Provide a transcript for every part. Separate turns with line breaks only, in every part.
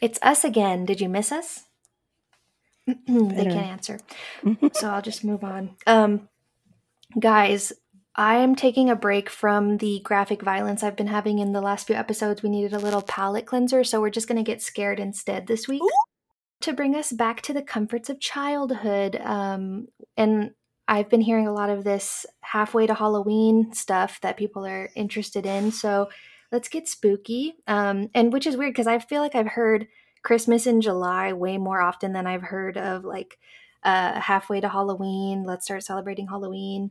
It's us again. Did you miss us? they can't answer. so I'll just move on. Um, guys, I am taking a break from the graphic violence I've been having in the last few episodes. We needed a little palate cleanser, so we're just going to get scared instead this week. Ooh. To bring us back to the comforts of childhood. Um, and I've been hearing a lot of this halfway to Halloween stuff that people are interested in. So let's get spooky. Um, and which is weird because I feel like I've heard Christmas in July way more often than I've heard of like uh, halfway to Halloween. Let's start celebrating Halloween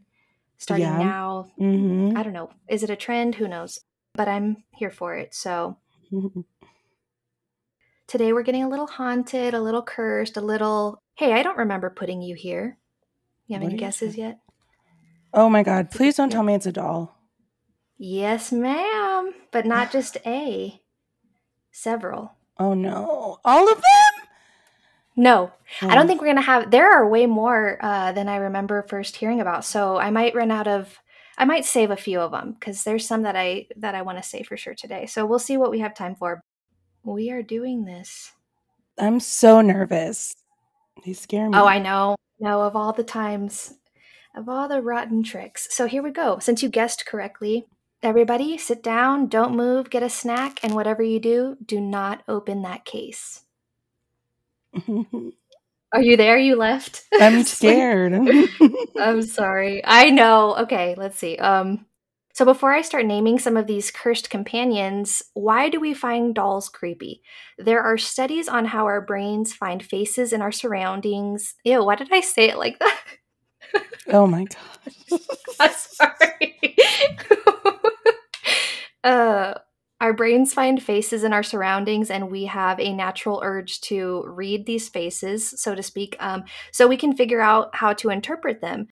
starting yeah. now. Mm-hmm. I don't know. Is it a trend? Who knows? But I'm here for it. So today we're getting a little haunted, a little cursed, a little. Hey, I don't remember putting you here. You have what any guesses yet?
Oh my god, please don't tell me it's a doll.
Yes, ma'am, but not just a. Several.
Oh no. All of them?
No. I don't think we're going to have there are way more uh, than I remember first hearing about. So I might run out of I might save a few of them cuz there's some that I that I want to say for sure today. So we'll see what we have time for. We are doing this.
I'm so nervous. They scare me.
Oh, I know. No, of all the times, of all the rotten tricks. So here we go. Since you guessed correctly, everybody sit down, don't move, get a snack, and whatever you do, do not open that case. Are you there? You left?
I'm scared.
I'm sorry. I know. Okay, let's see. Um so before I start naming some of these cursed companions, why do we find dolls creepy? There are studies on how our brains find faces in our surroundings. Ew, why did I say it like that?
oh my god.
I'm sorry. Uh our brains find faces in our surroundings and we have a natural urge to read these faces so to speak um, so we can figure out how to interpret them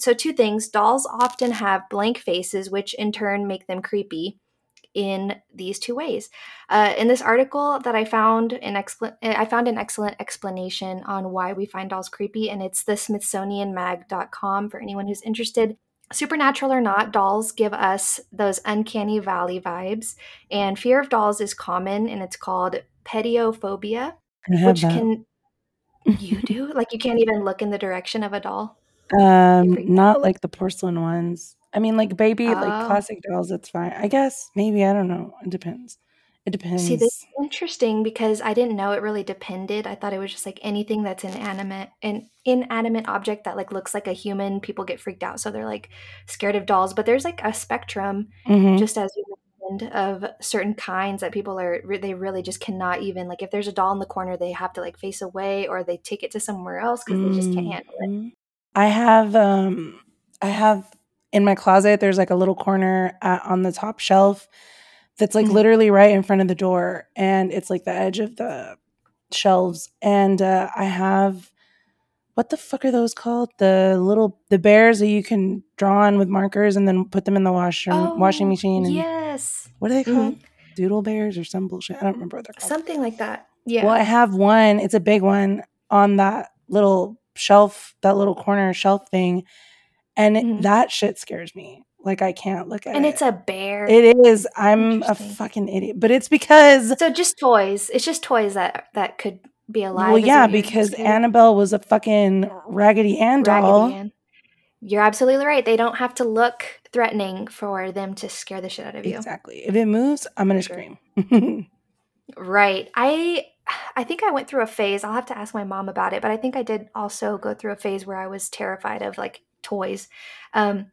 so, two things dolls often have blank faces, which in turn make them creepy in these two ways. Uh, in this article that I found an expl- I found an excellent explanation on why we find dolls creepy, and it's the SmithsonianMag.com for anyone who's interested. Supernatural or not, dolls give us those uncanny valley vibes, and fear of dolls is common, and it's called pediophobia, which that. can you do like you can't even look in the direction of a doll.
Um, not like the porcelain ones. I mean, like baby, like oh. classic dolls. That's fine. I guess maybe I don't know. It depends. It depends.
See, this is interesting because I didn't know it really depended. I thought it was just like anything that's inanimate, an inanimate object that like looks like a human. People get freaked out, so they're like scared of dolls. But there's like a spectrum, mm-hmm. just as you mentioned, of certain kinds that people are they really just cannot even like if there's a doll in the corner, they have to like face away or they take it to somewhere else because mm-hmm. they just can't handle it. Mm-hmm.
I have um I have in my closet there's like a little corner at, on the top shelf that's like mm-hmm. literally right in front of the door and it's like the edge of the shelves and uh, I have what the fuck are those called? The little the bears that you can draw on with markers and then put them in the washer oh, washing machine. And,
yes.
What are they called? Mm-hmm. Doodle bears or some bullshit. I don't remember what they're called.
Something like that. Yeah.
Well, I have one. It's a big one on that little shelf, that little corner shelf thing. And mm-hmm. that shit scares me. Like I can't look at
and
it.
And it's a bear.
It is. I'm a fucking idiot. But it's because
So just toys. It's just toys that that could be alive.
Well, yeah, because Annabelle was a fucking Raggedy Ann doll. Raggedy Ann.
You're absolutely right. They don't have to look threatening for them to scare the shit out of you.
Exactly. If it moves, I'm gonna scream.
right. I I think I went through a phase. I'll have to ask my mom about it, but I think I did also go through a phase where I was terrified of like toys. Um,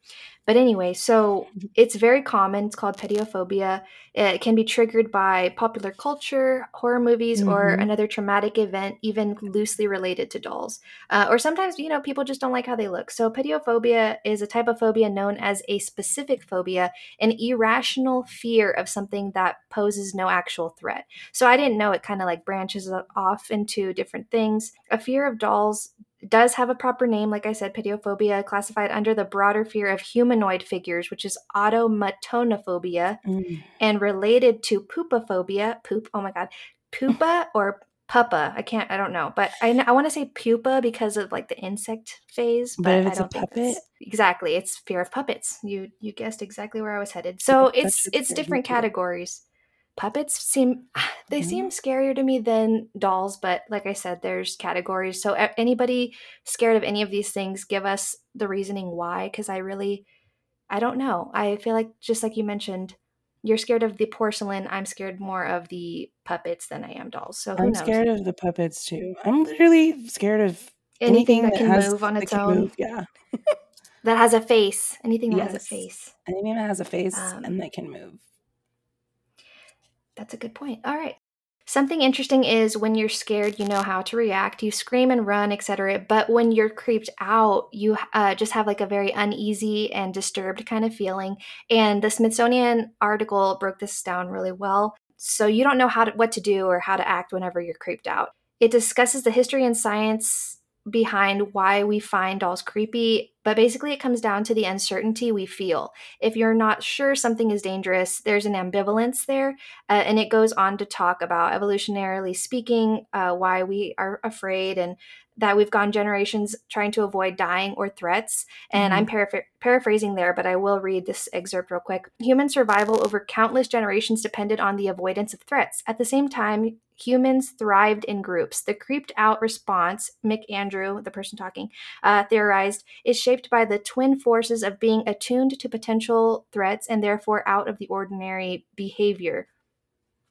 but anyway, so it's very common. It's called pediophobia. It can be triggered by popular culture, horror movies, mm-hmm. or another traumatic event, even loosely related to dolls. Uh, or sometimes, you know, people just don't like how they look. So, pediophobia is a type of phobia known as a specific phobia, an irrational fear of something that poses no actual threat. So, I didn't know it kind of like branches off into different things. A fear of dolls does have a proper name, like I said, pediophobia, classified under the broader fear of humanoid figures, which is automatonophobia, mm. and related to poopophobia, poop, oh my God, pupa or Pupa. I can't. I don't know, but I I want to say pupa because of like the insect phase.
But
But,
if it's a puppet?
exactly. It's fear of puppets. You you guessed exactly where I was headed. So it's it's different categories. Puppets seem they seem scarier to me than dolls, but like I said, there's categories. So anybody scared of any of these things, give us the reasoning why, because I really I don't know. I feel like just like you mentioned, you're scared of the porcelain. I'm scared more of the puppets than I am dolls. So who
I'm
knows?
scared of the puppets too. I'm literally scared of
Anything
anything
that
that
can
has
move on its own,
move. Yeah.
that has a face. Anything that has a face.
Anything that has a face
Um,
and that can move.
That's a good point. All right. Something interesting is when you're scared, you know how to react. You scream and run, etc. But when you're creeped out, you uh, just have like a very uneasy and disturbed kind of feeling. And the Smithsonian article broke this down really well. So you don't know how to, what to do or how to act whenever you're creeped out. It discusses the history and science behind why we find dolls creepy, but basically it comes down to the uncertainty we feel. If you're not sure something is dangerous, there's an ambivalence there uh, and it goes on to talk about evolutionarily speaking, uh, why we are afraid and that we've gone generations trying to avoid dying or threats. And I'm paraphr- paraphrasing there, but I will read this excerpt real quick. Human survival over countless generations depended on the avoidance of threats. At the same time, humans thrived in groups. The creeped out response, McAndrew, the person talking, uh, theorized, is shaped by the twin forces of being attuned to potential threats and therefore out of the ordinary behavior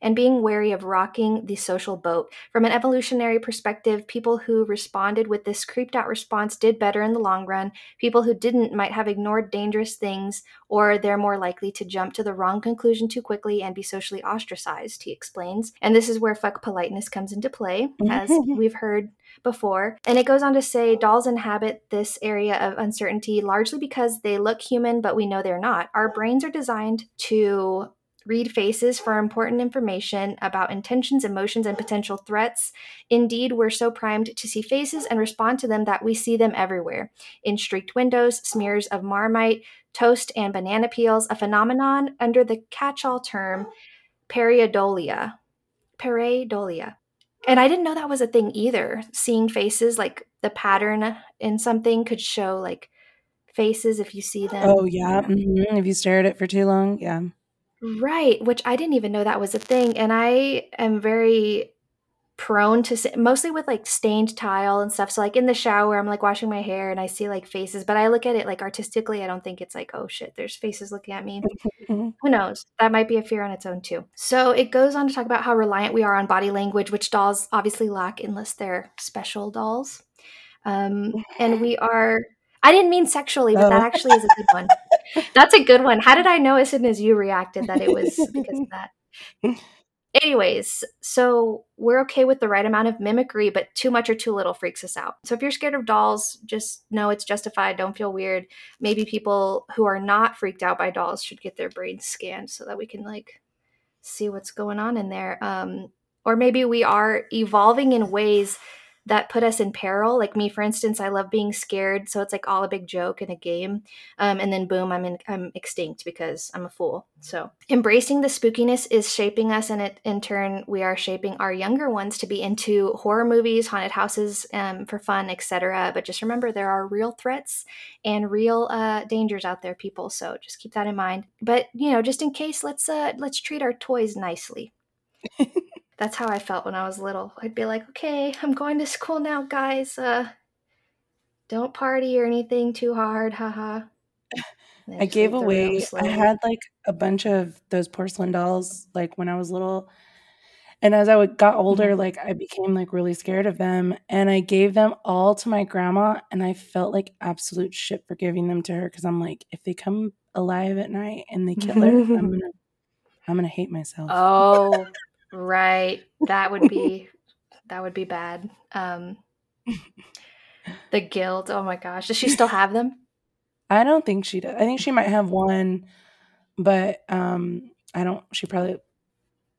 and being wary of rocking the social boat. From an evolutionary perspective, people who responded with this creeped out response did better in the long run. People who didn't might have ignored dangerous things, or they're more likely to jump to the wrong conclusion too quickly and be socially ostracized, he explains. And this is where fuck politeness comes into play, as we've heard before. And it goes on to say dolls inhabit this area of uncertainty largely because they look human, but we know they're not. Our brains are designed to read faces for important information about intentions, emotions, and potential threats. Indeed, we're so primed to see faces and respond to them that we see them everywhere in streaked windows, smears of marmite, toast, and banana peels, a phenomenon under the catch all term pareidolia. Pareidolia. And I didn't know that was a thing either. Seeing faces, like the pattern in something could show like faces if you see them.
Oh yeah. hmm If you stare at it for too long, yeah.
Right, which I didn't even know that was a thing. And I am very prone to mostly with like stained tile and stuff. So like in the shower, I'm like washing my hair and I see like faces, but I look at it like artistically. I don't think it's like, oh shit, there's faces looking at me. Who knows? That might be a fear on its own too. So it goes on to talk about how reliant we are on body language, which dolls obviously lack unless they're special dolls. Um, and we are. I didn't mean sexually, but that
Oh.
actually is a good one. That's a good one. How did I know as soon as you reacted that it was because of that? Anyways, so we're okay with the right amount of mimicry, but too much or too little freaks us out. So if you're scared of dolls, just know it's justified. Don't feel weird. Maybe people who are not freaked out by dolls should get their brains scanned so that we can like see what's going on in there. Um, or maybe we are evolving in ways that put us in peril. Like me, for instance, I love being scared, so it's like all a big joke in a game. Um, and then boom, I'm in, I'm extinct because I'm a fool. So embracing the spookiness is shaping us, and it in turn we are shaping our younger ones to be into horror movies, haunted houses, um, for fun, etc. But just remember, there are real threats and real uh, dangers out there, people. So just keep that in mind. But you know, just in case, let's uh, let's treat our toys nicely. That's how I felt when I was little. I'd be like, okay, I'm going to school now, guys. Uh, don't party or anything too hard, haha.
I gave
leave the room
away. I had like a bunch of those porcelain dolls, like when I was little, and as I would, got older,
Mhm.
like I became like really scared of them, and I gave them all to my grandma, and I felt like absolute shit for giving them to her because I'm like, if they come alive at night and they kill her, I'm gonna, I'm gonna hate myself.
Oh, right. That would be that would be bad. Um, the guilt. Oh my gosh. Does she still have them?
I don't think she does. I think she might have one, but um, I don't. She probably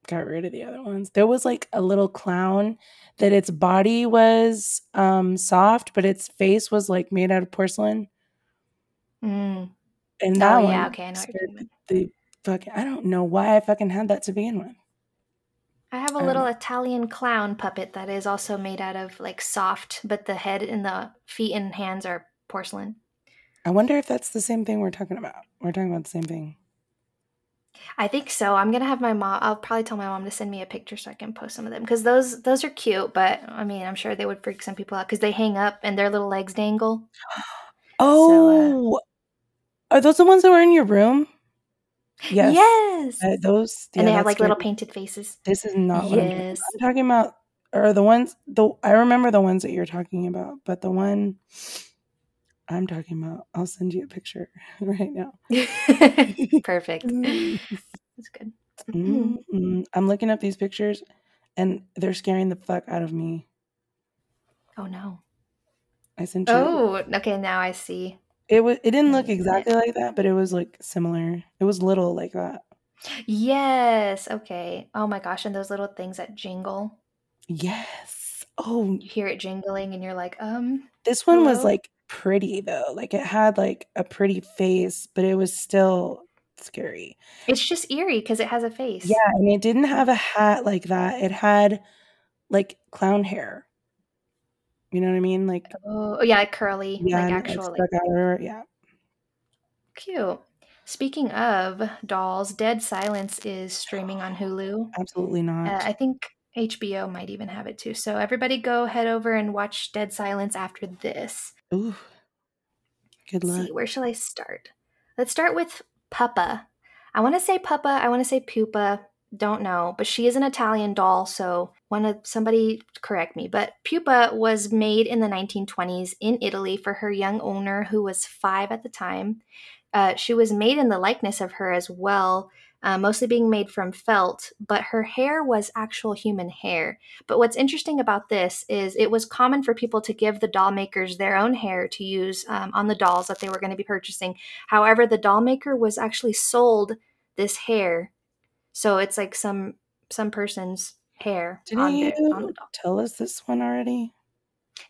got rid of the other ones. There was like a little clown that its body was um soft, but its face was like made out of porcelain.
Mm.
And that
Oh
one
yeah. Okay, I know what you're
scared
talking about.
the fucking. I don't know why I fucking had that to begin with.
I have a
don't
little. Italian clown puppet that is also made out of like soft, but the head and the feet and hands are porcelain.
I wonder if that's the same thing we're talking about. We're talking about the same thing.
I think so. I'm gonna have my mom. I'll probably tell my mom to send me a picture so I can post some of them because those those are cute. But I mean, I'm sure they would freak some people out because they hang up and their little legs dangle.
Uh, oh, are those the ones that were in your room? Yes.
Yes.
Uh, those
and they have like little painted faces.
This is not what I'm talking,
Yes.
I'm talking about. Or the ones the I remember the ones that you're talking about, but the one I'm talking about, I'll send you a picture right now.
Perfect. That's good.
Mm-mm. I'm looking up these pictures, and they're scaring the fuck out of me.
Oh no.
I sent you.
Oh, okay. Now I see.
It was. It didn't look
Wait a minute.
exactly like that, but it was like similar. It was little like that.
Yes. Okay. Oh my gosh. And those little things that jingle.
Yes. Oh,
You hear it jingling, and you're like, um,
this one was like pretty though. Like it had like a pretty face, but it was still scary.
it's just eerie because it has a face.
Yeah, and it didn't have a hat like that. It had like clown hair. You know what I mean? Like
Oh, yeah, curly,
yeah,
like
and it,
actual, like
stuck out of her. Yeah.
cute. Speaking of dolls, Dead Silence is streaming on Hulu.
Absolutely not.
Uh, I think HBO might even have it too. So everybody go head over and watch Dead Silence after this.
Ooh. Good
Let's
luck.
see, where shall I start? Let's start with Puppa. I want to say Puppa. I want to say Pupa. Don't know, but she is an Italian doll, so want to somebody correct me. But Pupa was made in the 1920s in Italy for her young owner, who was five at the time. Uh, she was made in the likeness of her as well, uh, mostly being made from felt, but her hair was actual human hair. But what's interesting about this is it was common for people to give the doll makers their own hair to use um, on the dolls that they were going to be purchasing. However, the doll maker was actually sold this hair, so it's like some some person's hair
Didn't
on,
you
the, on the
tell us this one already?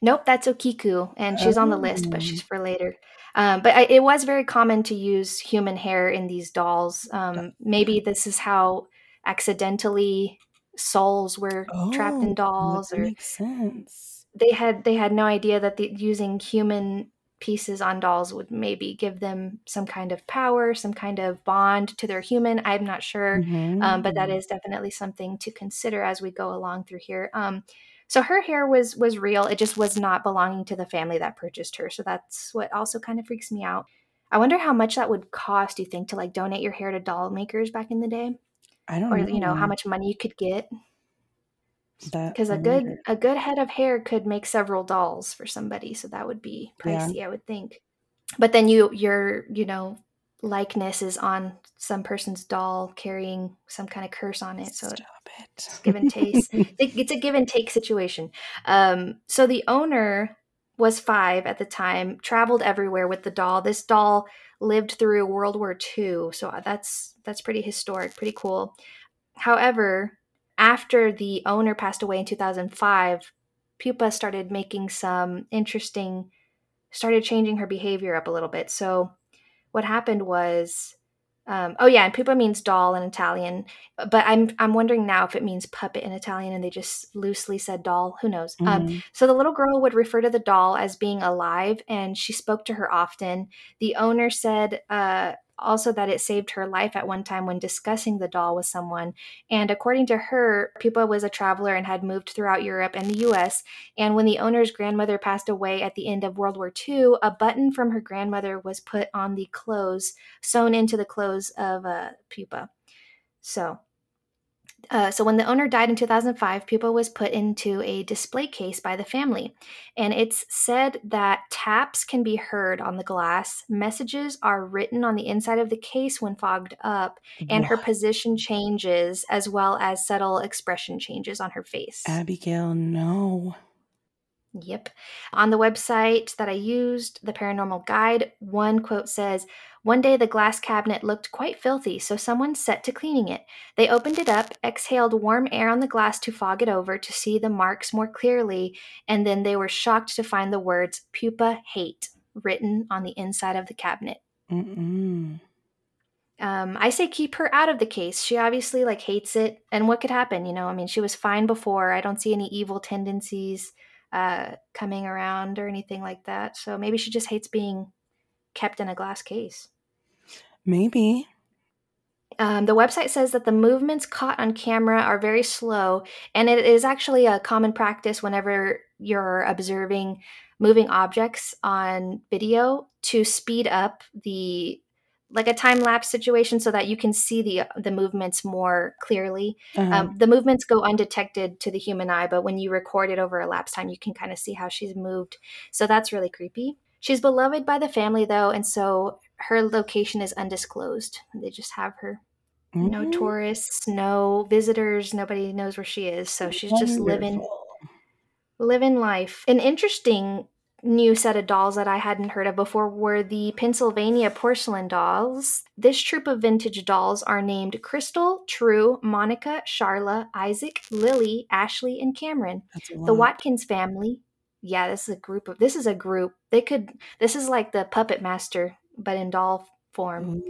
Nope, that's Okiku, and she's on the list, but
Oh.
she's for later. Um, but I, it was very common to use human hair in these dolls. Um, maybe this is how accidentally souls were trapped
Oh,
in
that
dolls, or
makes sense.
they had they had no idea that the, using human pieces on dolls would maybe give them some kind of power, some kind of bond to their human. I'm not sure um, but that
Mhm.
definitely something to consider as we go along through here. Um, so her hair was was real; it just was not belonging to the family that purchased her. So that's what also kind of freaks me out. I wonder how much that would cost. Do you think to like donate your hair to doll makers back in the day,
I don't
or
know.
you know how much money you could get? Because a good
wonder.
a good head of hair could make several dolls for somebody. So that would be
Yeah.
pricey, I would think. But then you your you know likeness is on some person's doll carrying some kind of curse on it. So
Stop it.
give and take. It's a give and take situation. Um, so the owner was five at the time, traveled everywhere with the doll. This doll lived through World War II, so that's that's pretty historic, pretty cool. However, after the owner passed away in 2005, Pupa started making some interesting, started changing her behavior up a little bit. So what happened was um, oh yeah, and pupa means doll in Italian, but I'm I'm wondering now if it means puppet in Italian, and they just loosely said doll. Who knows? Um,
Mhm.
so the little girl would refer to the doll as being alive, and she spoke to her often. The owner said uh, also that it saved her life at one time when discussing the doll with someone. And according to her, Pupa was a traveler and had moved throughout Europe and the U.S. And when the owner's grandmother passed away at the end of World War II, a button from her grandmother was put on the clothes sewn into the clothes of uh, Pupa. So, uh, so when the owner died in 2005, Pupa was put into a display case by the family, and it's said that taps can be heard on the glass. Messages are written on the inside of the case when fogged up, and her position changes as well as subtle expression changes on her face.
Abigail, no.
Yep. On the website that I used, the Paranormal Guide, one quote says One day the glass cabinet looked quite filthy, so someone set to cleaning it. They opened it up, exhaled warm air on the glass to fog it over to see the marks more clearly, and then they were shocked to find the words pupa hate written on the inside of the cabinet.
Mm-mm.
Um, I say keep her out of the case. She obviously like hates it. And what could happen? You know, I mean, she was fine before. I don't see any evil tendencies uh, coming around or anything like that. So maybe she just hates being kept in a glass case.
Maybe.
Um, the website says that the movements caught on camera are very slow, and it is actually a common practice whenever you're observing moving objects on video to speed up the like a time lapse situation so that you can see the the movements more clearly. Uh-huh. Um, the movements go undetected to the human eye, but when you record it over a lapse time, you can kind of see how she's moved. So that's really creepy. She's beloved by the family though, and so her location is undisclosed. They just have her. Mm-hmm. No tourists, no visitors, nobody knows where she is. So she's Wonderful. just living living life. An interesting new set of dolls that I hadn't heard of before were the Pennsylvania porcelain dolls. This troop of vintage dolls are named Crystal, True, Monica, Charla, Isaac, Lily, Ashley, and Cameron. The Watkins family. Yeah, this is a group of this is a group. They could this is like the puppet master, but in doll form.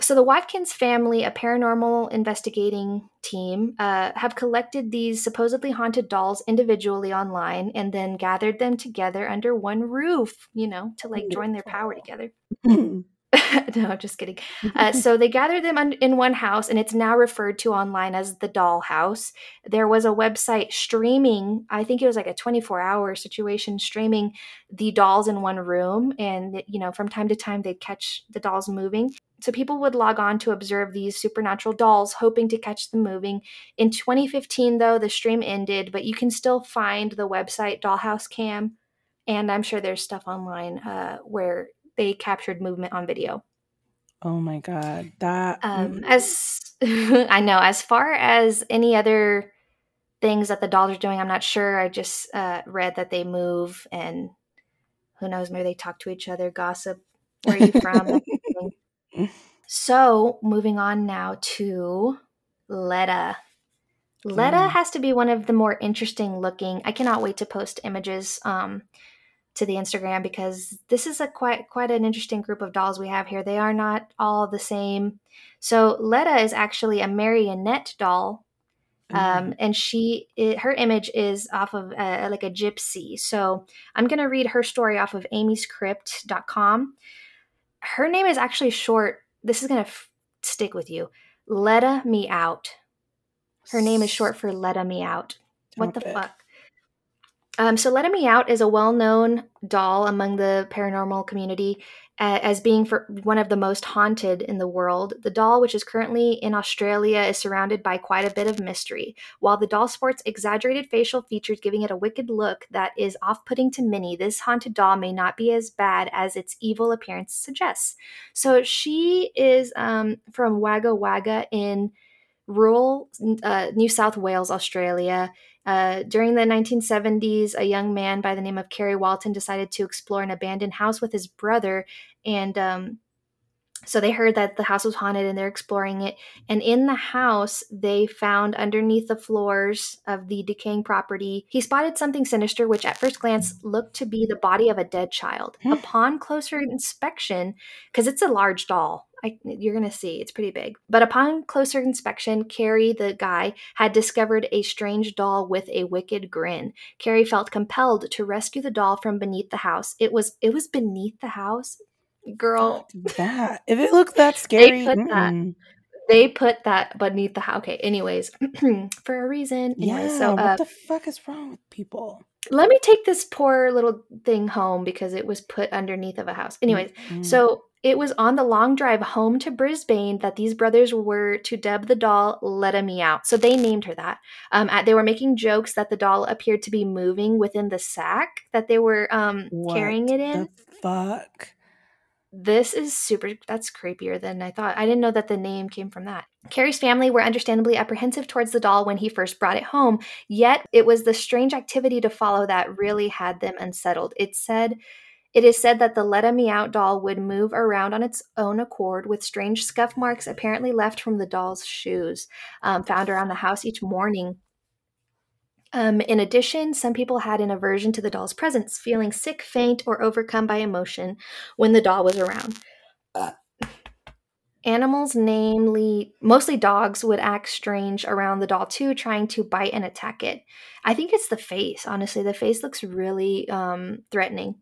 So, the Watkins family, a paranormal investigating team, uh, have collected these supposedly haunted dolls individually online and then gathered them together under one roof, you know, to like join their power together. no, just kidding. Uh, so they gathered them un- in one house, and it's now referred to online as the Doll House. There was a website streaming, I think it was like a 24 hour situation, streaming the dolls in one room. And, you know, from time to time, they'd catch the dolls moving. So people would log on to observe these supernatural dolls, hoping to catch them moving. In 2015, though, the stream ended, but you can still find the website Dollhouse Cam. And I'm sure there's stuff online uh, where they captured movement on video.
Oh my god, that
um, as I know, as far as any other things that the dolls are doing, I'm not sure. I just uh, read that they move, and who knows, maybe they talk to each other, gossip. Where are you from? so, moving on now to Letta. Letta mm. has to be one of the more interesting looking. I cannot wait to post images. Um, to the Instagram because this is a quite quite an interesting group of dolls we have here. They are not all the same. So Letta is actually a marionette doll, um, mm-hmm. and she it, her image is off of uh, like a gypsy. So I'm gonna read her story off of AmyScript.com. Her name is actually short. This is gonna f- stick with you. Letta me out. Her name is short for Letta me out. What the fuck? Um, so, Let Me Out is a well known doll among the paranormal community uh, as being for one of the most haunted in the world. The doll, which is currently in Australia, is surrounded by quite a bit of mystery. While the doll sports exaggerated facial features, giving it a wicked look that is off putting to many, this haunted doll may not be as bad as its evil appearance suggests. So, she is um, from Wagga Wagga in rural uh, New South Wales, Australia. Uh, during the 1970s, a young man by the name of Kerry Walton decided to explore an abandoned house with his brother. And um, so they heard that the house was haunted and they're exploring it. And in the house, they found underneath the floors of the decaying property, he spotted something sinister, which at first glance looked to be the body of a dead child. Upon closer inspection, because it's a large doll, I, you're going to see it's pretty big. But upon closer inspection, Kerry, the guy, had discovered a strange doll with a wicked grin. Kerry felt compelled to rescue the doll from beneath the house. It was it was beneath the house, girl.
That if it looked that scary,
they put mm that. They put that beneath the house. Okay. Anyways, for a reason. Anyways,
yeah.
So,
uh, what the fuck is wrong with people?
Let me take this poor little thing home because it was put underneath of a house. Anyways, mm-hmm. so it was on the long drive home to Brisbane that these brothers were to dub the doll Letta Me Out. So they named her that. Um, they were making jokes that the doll appeared to be moving within the sack that they were um, carrying it in.
fuck?
This is super, that's creepier than I thought. I didn't know that the name came from that. Kerry's family were understandably apprehensive towards the doll when he first brought it home, yet it was the strange activity to follow that really had them unsettled. It said, it is said that the Letta Me Out doll would move around on its own accord with strange scuff marks apparently left from the doll's shoes um, found around the house each morning. Um, in addition, some people had an aversion to the doll's presence, feeling sick, faint, or overcome by emotion when the doll was around. Uh, Animals, namely mostly dogs, would act strange around the doll too, trying to bite and attack it. I think it's the face. Honestly, the face looks really um, threatening.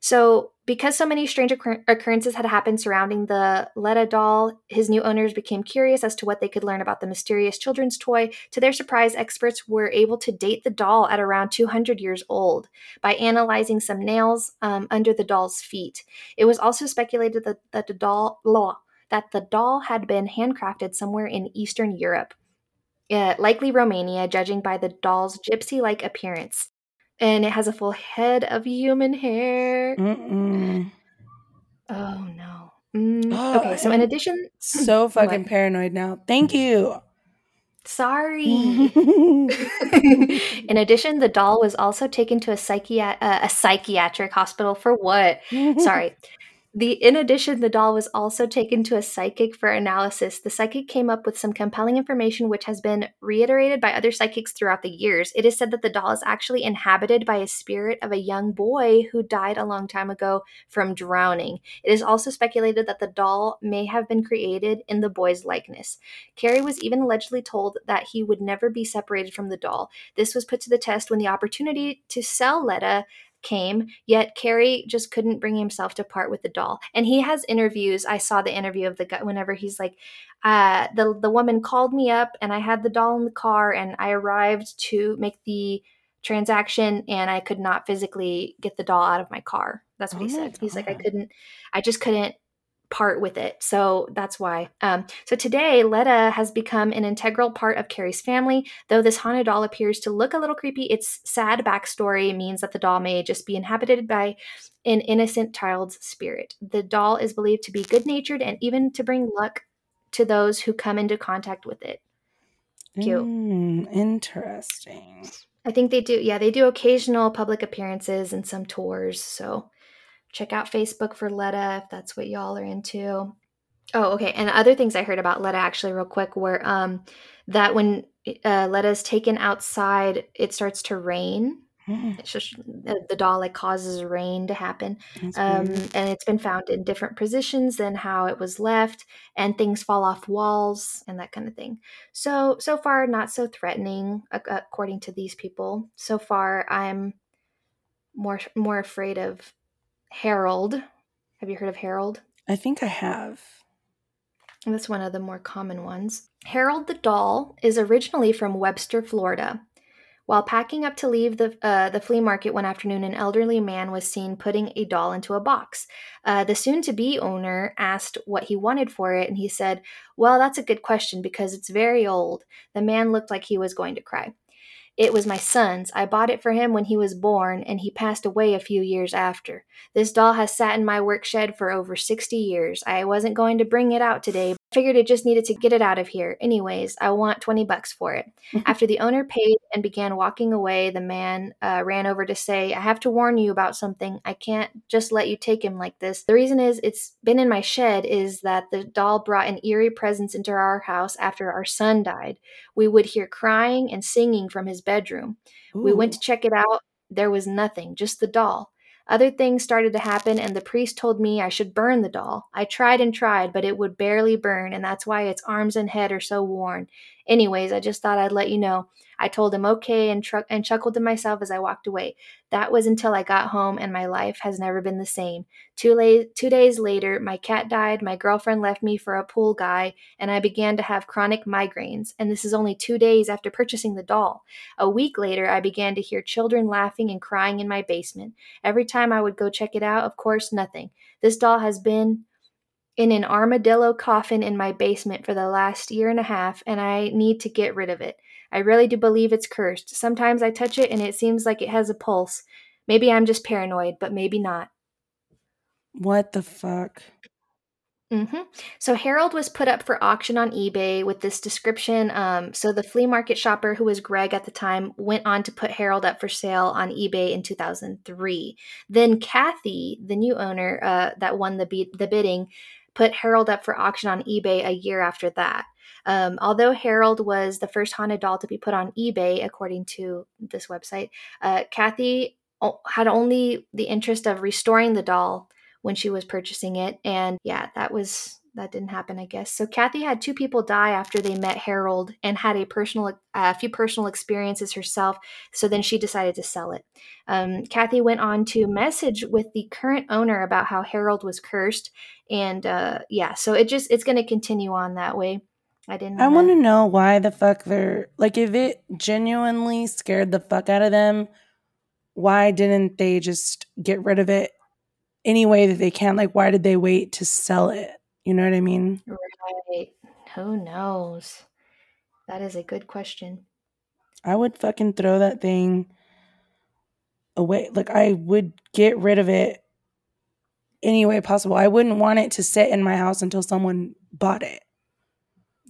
So, because so many strange occur- occurrences had happened surrounding the Letta doll, his new owners became curious as to what they could learn about the mysterious children's toy. To their surprise, experts were able to date the doll at around 200 years old by analyzing some nails um, under the doll's feet. It was also speculated that, that the doll law that the doll had been handcrafted somewhere in Eastern Europe, uh, likely Romania, judging by the doll's gypsy like appearance. And it has a full head of human hair.
Mm-mm.
Oh, no. Mm, okay, so in addition.
So fucking what? paranoid now. Thank you.
Sorry. in addition, the doll was also taken to a, psychiat- uh, a psychiatric hospital for what? Sorry. The in addition, the doll was also taken to a psychic for analysis. The psychic came up with some compelling information which has been reiterated by other psychics throughout the years. It is said that the doll is actually inhabited by a spirit of a young boy who died a long time ago from drowning. It is also speculated that the doll may have been created in the boy's likeness. Kerry was even allegedly told that he would never be separated from the doll. This was put to the test when the opportunity to sell Letta came, yet Kerry just couldn't bring himself to part with the doll. And he has interviews. I saw the interview of the guy whenever he's like, uh, the the woman called me up and I had the doll in the car and I arrived to make the transaction and I could not physically get the doll out of my car. That's what oh he said. He's like, I couldn't, I just couldn't part with it. So that's why. Um, so today, Letta has become an integral part of Kerry's family. Though this haunted doll appears to look a little creepy, its sad backstory means that the doll may just be inhabited by an innocent child's spirit. The doll is believed to be good natured and even to bring luck to those who come into contact with it.
Cute. Mm, interesting.
I think they do. Yeah, they do occasional public appearances and some tours. So check out Facebook for Letta if that's what y'all are into. Oh, okay. And other things I heard about Letta actually, real quick, were um, that when uh, is taken outside, it starts to rain. Mm. It's just uh, the doll like causes rain to happen, um, and it's been found in different positions than how it was left, and things fall off walls and that kind of thing. So so far, not so threatening according to these people. So far, I'm more more afraid of Harold. Have you heard of Harold?
I think I have.
That's one of the more common ones. Harold the doll is originally from Webster, Florida. While packing up to leave the, uh, the flea market one afternoon, an elderly man was seen putting a doll into a box. Uh, the soon to be owner asked what he wanted for it, and he said, Well, that's a good question because it's very old. The man looked like he was going to cry. It was my son's. I bought it for him when he was born, and he passed away a few years after. This doll has sat in my work shed for over 60 years. I wasn't going to bring it out today, Figured it just needed to get it out of here. Anyways, I want 20 bucks for it. After the owner paid and began walking away, the man uh, ran over to say, I have to warn you about something. I can't just let you take him like this. The reason is it's been in my shed is that the doll brought an eerie presence into our house after our son died. We would hear crying and singing from his bedroom. Ooh. We went to check it out. There was nothing, just the doll. Other things started to happen, and the priest told me I should burn the doll. I tried and tried, but it would barely burn, and that's why its arms and head are so worn. Anyways, I just thought I'd let you know. I told him okay and, tr- and chuckled to myself as I walked away. That was until I got home, and my life has never been the same. Two, la- two days later, my cat died, my girlfriend left me for a pool guy, and I began to have chronic migraines. And this is only two days after purchasing the doll. A week later, I began to hear children laughing and crying in my basement. Every time I would go check it out, of course, nothing. This doll has been in an armadillo coffin in my basement for the last year and a half, and I need to get rid of it. I really do believe it's cursed. Sometimes I touch it and it seems like it has a pulse. Maybe I'm just paranoid, but maybe not.
What the fuck?
Mm-hmm. So Harold was put up for auction on eBay with this description. Um, so the flea market shopper, who was Greg at the time, went on to put Harold up for sale on eBay in 2003. Then Kathy, the new owner uh, that won the, be- the bidding, put Harold up for auction on eBay a year after that. Um, although Harold was the first haunted doll to be put on eBay, according to this website, uh, Kathy had only the interest of restoring the doll when she was purchasing it. And yeah, that was that didn't happen, I guess. So Kathy had two people die after they met Harold and had a personal, a uh, few personal experiences herself. So then she decided to sell it. Um, Kathy went on to message with the current owner about how Harold was cursed, and uh, yeah, so it just it's going to continue on that way. I didn't.
I want to know why the fuck they're like if it genuinely scared the fuck out of them. Why didn't they just get rid of it any way that they can? Like, why did they wait to sell it? You know what I mean?
Right. Who knows? That is a good question.
I would fucking throw that thing away. Like, I would get rid of it any way possible. I wouldn't want it to sit in my house until someone bought it.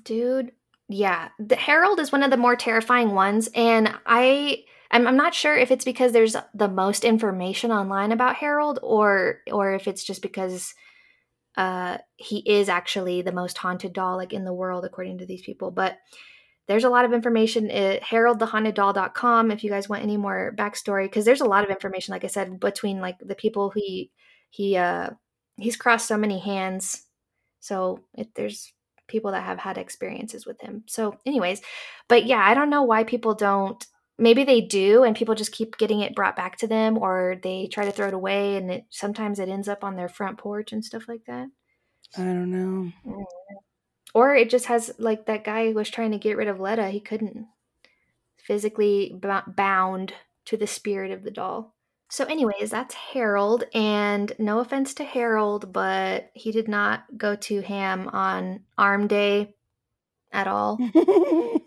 Dude, yeah. The Harold is one of the more terrifying ones. And I. I'm, I'm not sure if it's because there's the most information online about Harold or or if it's just because uh, he is actually the most haunted doll like in the world according to these people but there's a lot of information at haroldthehaunteddoll.com if you guys want any more backstory because there's a lot of information like i said between like the people he he uh he's crossed so many hands so it, there's people that have had experiences with him. So anyways but yeah i don't know why people don't maybe they do and people just keep getting it brought back to them or they try to throw it away and it sometimes it ends up on their front porch and stuff like that.
I don't know.
Mm. or it just has like that guy was trying to get rid of letta he couldn't physically bound to the spirit of the doll. So anyways that's harold and no offense to harold but he did not go to ham on arm day at all.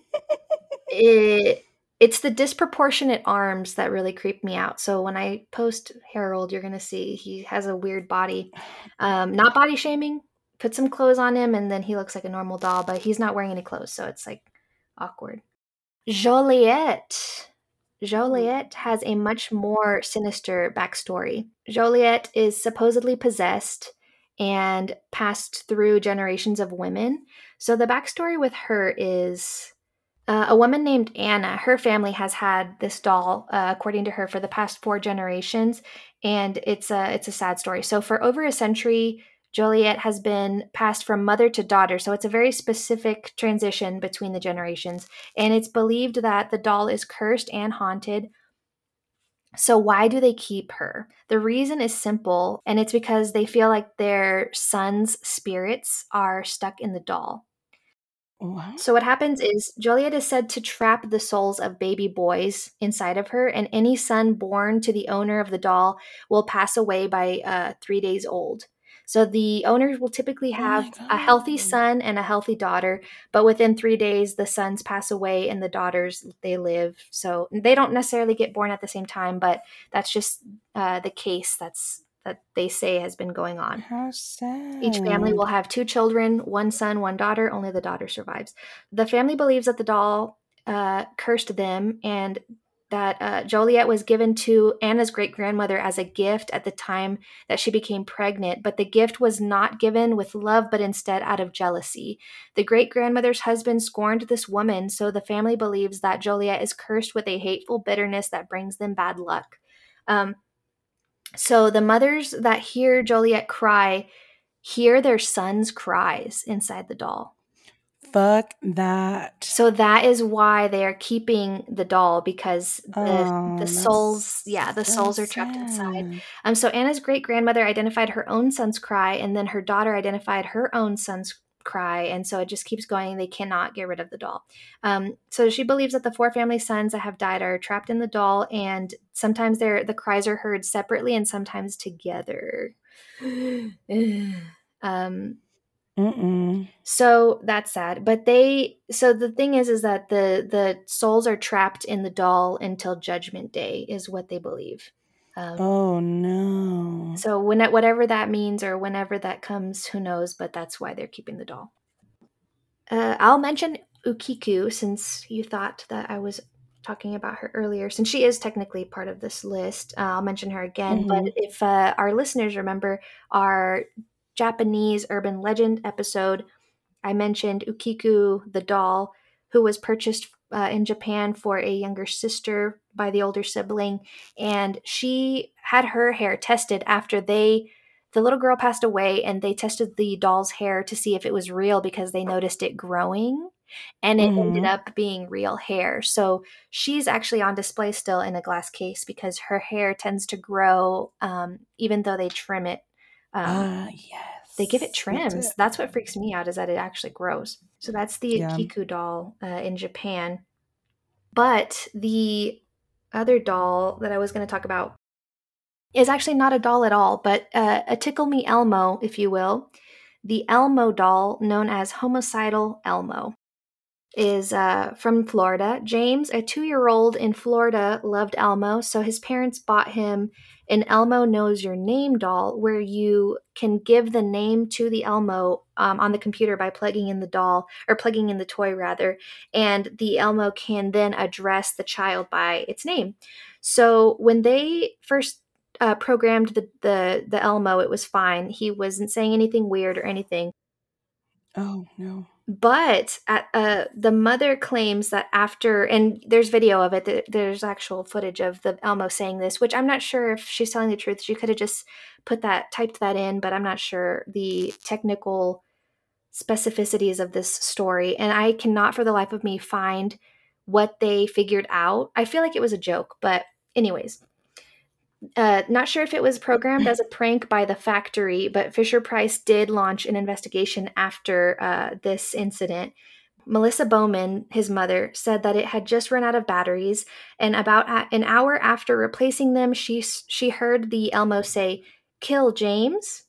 It it's the disproportionate arms that really creep me out. So when I post Harold, you're gonna see he has a weird body. Um, not body shaming. Put some clothes on him, and then he looks like a normal doll, but he's not wearing any clothes, so it's like awkward. Joliet. Joliet has a much more sinister backstory. Joliet is supposedly possessed and passed through generations of women. So the backstory with her is uh, a woman named Anna, her family has had this doll, uh, according to her, for the past four generations, and it's a it's a sad story. So for over a century, Joliet has been passed from mother to daughter. So it's a very specific transition between the generations, and it's believed that the doll is cursed and haunted. So why do they keep her? The reason is simple, and it's because they feel like their son's spirits are stuck in the doll. What? So what happens is Joliet is said to trap the souls of baby boys inside of her, and any son born to the owner of the doll will pass away by uh, three days old. So the owners will typically oh have oh a healthy son and a healthy daughter, but within three days the sons pass away and the daughters they live. So they don't necessarily get born at the same time, but that's just uh, the case. That's that they say has been going on.
How sad.
Each family will have two children, one son, one daughter. Only the daughter survives. The family believes that the doll uh, cursed them and that uh, Joliet was given to Anna's great grandmother as a gift at the time that she became pregnant, but the gift was not given with love, but instead out of jealousy. The great grandmother's husband scorned this woman, so the family believes that Joliet is cursed with a hateful bitterness that brings them bad luck. Um, so the mothers that hear Joliet cry hear their son's cries inside the doll.
Fuck that.
So that is why they are keeping the doll because the, oh, the souls, yeah, the so souls are trapped sad. inside. Um, so Anna's great grandmother identified her own son's cry, and then her daughter identified her own son's cry and so it just keeps going they cannot get rid of the doll. Um, so she believes that the four family sons that have died are trapped in the doll and sometimes they're the cries are heard separately and sometimes together. Um, Mm-mm. so that's sad but they so the thing is is that the the souls are trapped in the doll until judgment day is what they believe
um, oh no!
So when whatever that means or whenever that comes, who knows? But that's why they're keeping the doll. Uh, I'll mention Okiku since you thought that I was talking about her earlier. Since she is technically part of this list, uh, I'll mention her again. Mm-hmm. But if uh, our listeners remember our Japanese urban legend episode, I mentioned Okiku the doll, who was purchased uh, in Japan for a younger sister by the older sibling, and she had her hair tested after they the little girl passed away and they tested the doll's hair to see if it was real because they noticed it growing and it mm-hmm. ended up being real hair. So she's actually on display still in a glass case because her hair tends to grow um, even though they trim it. Um,
uh, yes.
They give it trims. That's, it. that's, what freaks me out is that it actually grows. So that's the yeah. Kiku doll uh, in Japan. But the other doll that I was going to talk about is actually not a doll at all, but uh, a Tickle Me Elmo, if you will. The Elmo doll, known as Homicidal Elmo is uh, from Florida. James, a two year old in Florida, loved Elmo, so his parents bought him an Elmo Knows Your Name doll where you can give the name to the Elmo um, on the computer by plugging in the doll or plugging in the toy rather, and the Elmo can then address the child by its name. So when they first uh, programmed the, the the Elmo, it was fine. He wasn't saying anything weird or anything.
Oh no
but at, uh, the mother claims that after and there's video of it there's actual footage of the elmo saying this which i'm not sure if she's telling the truth. She could have just put that typed that in but i'm not sure the technical specificities of this story. And i cannot for the life of me find what they figured out. I feel like it was a joke but anyways uh, not sure if it was programmed as a prank by the factory, but Fisher Price did launch an investigation after uh, this incident. Melissa Bowman, his mother, said that it had just run out of batteries, and about an hour after replacing them, she she heard the Elmo say, "Kill James."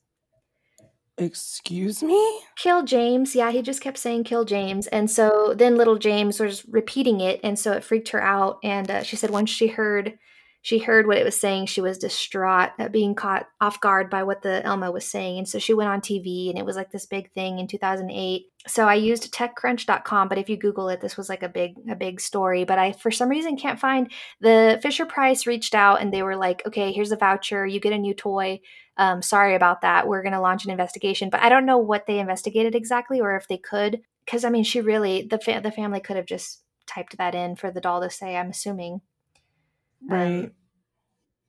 Excuse me?
Kill James. Yeah, he just kept saying kill James. And so then little James was repeating it. And so it freaked her out. And uh, she said once she heard she heard what it was saying. She was distraught at being caught off guard by what the Elmo was saying. And so she went on TV and it was like this big thing in 2008. So I used techcrunch.com, but if you Google it, this was like a big, a big story. But I, for some reason, can't find the Fisher Price reached out and they were like, okay, here's a voucher. You get a new toy. Um, sorry about that. We're going to launch an investigation. But I don't know what they investigated exactly or if they could. Because I mean, she really, the, fa- the family could have just typed that in for the doll to say, I'm assuming.
Right. Um,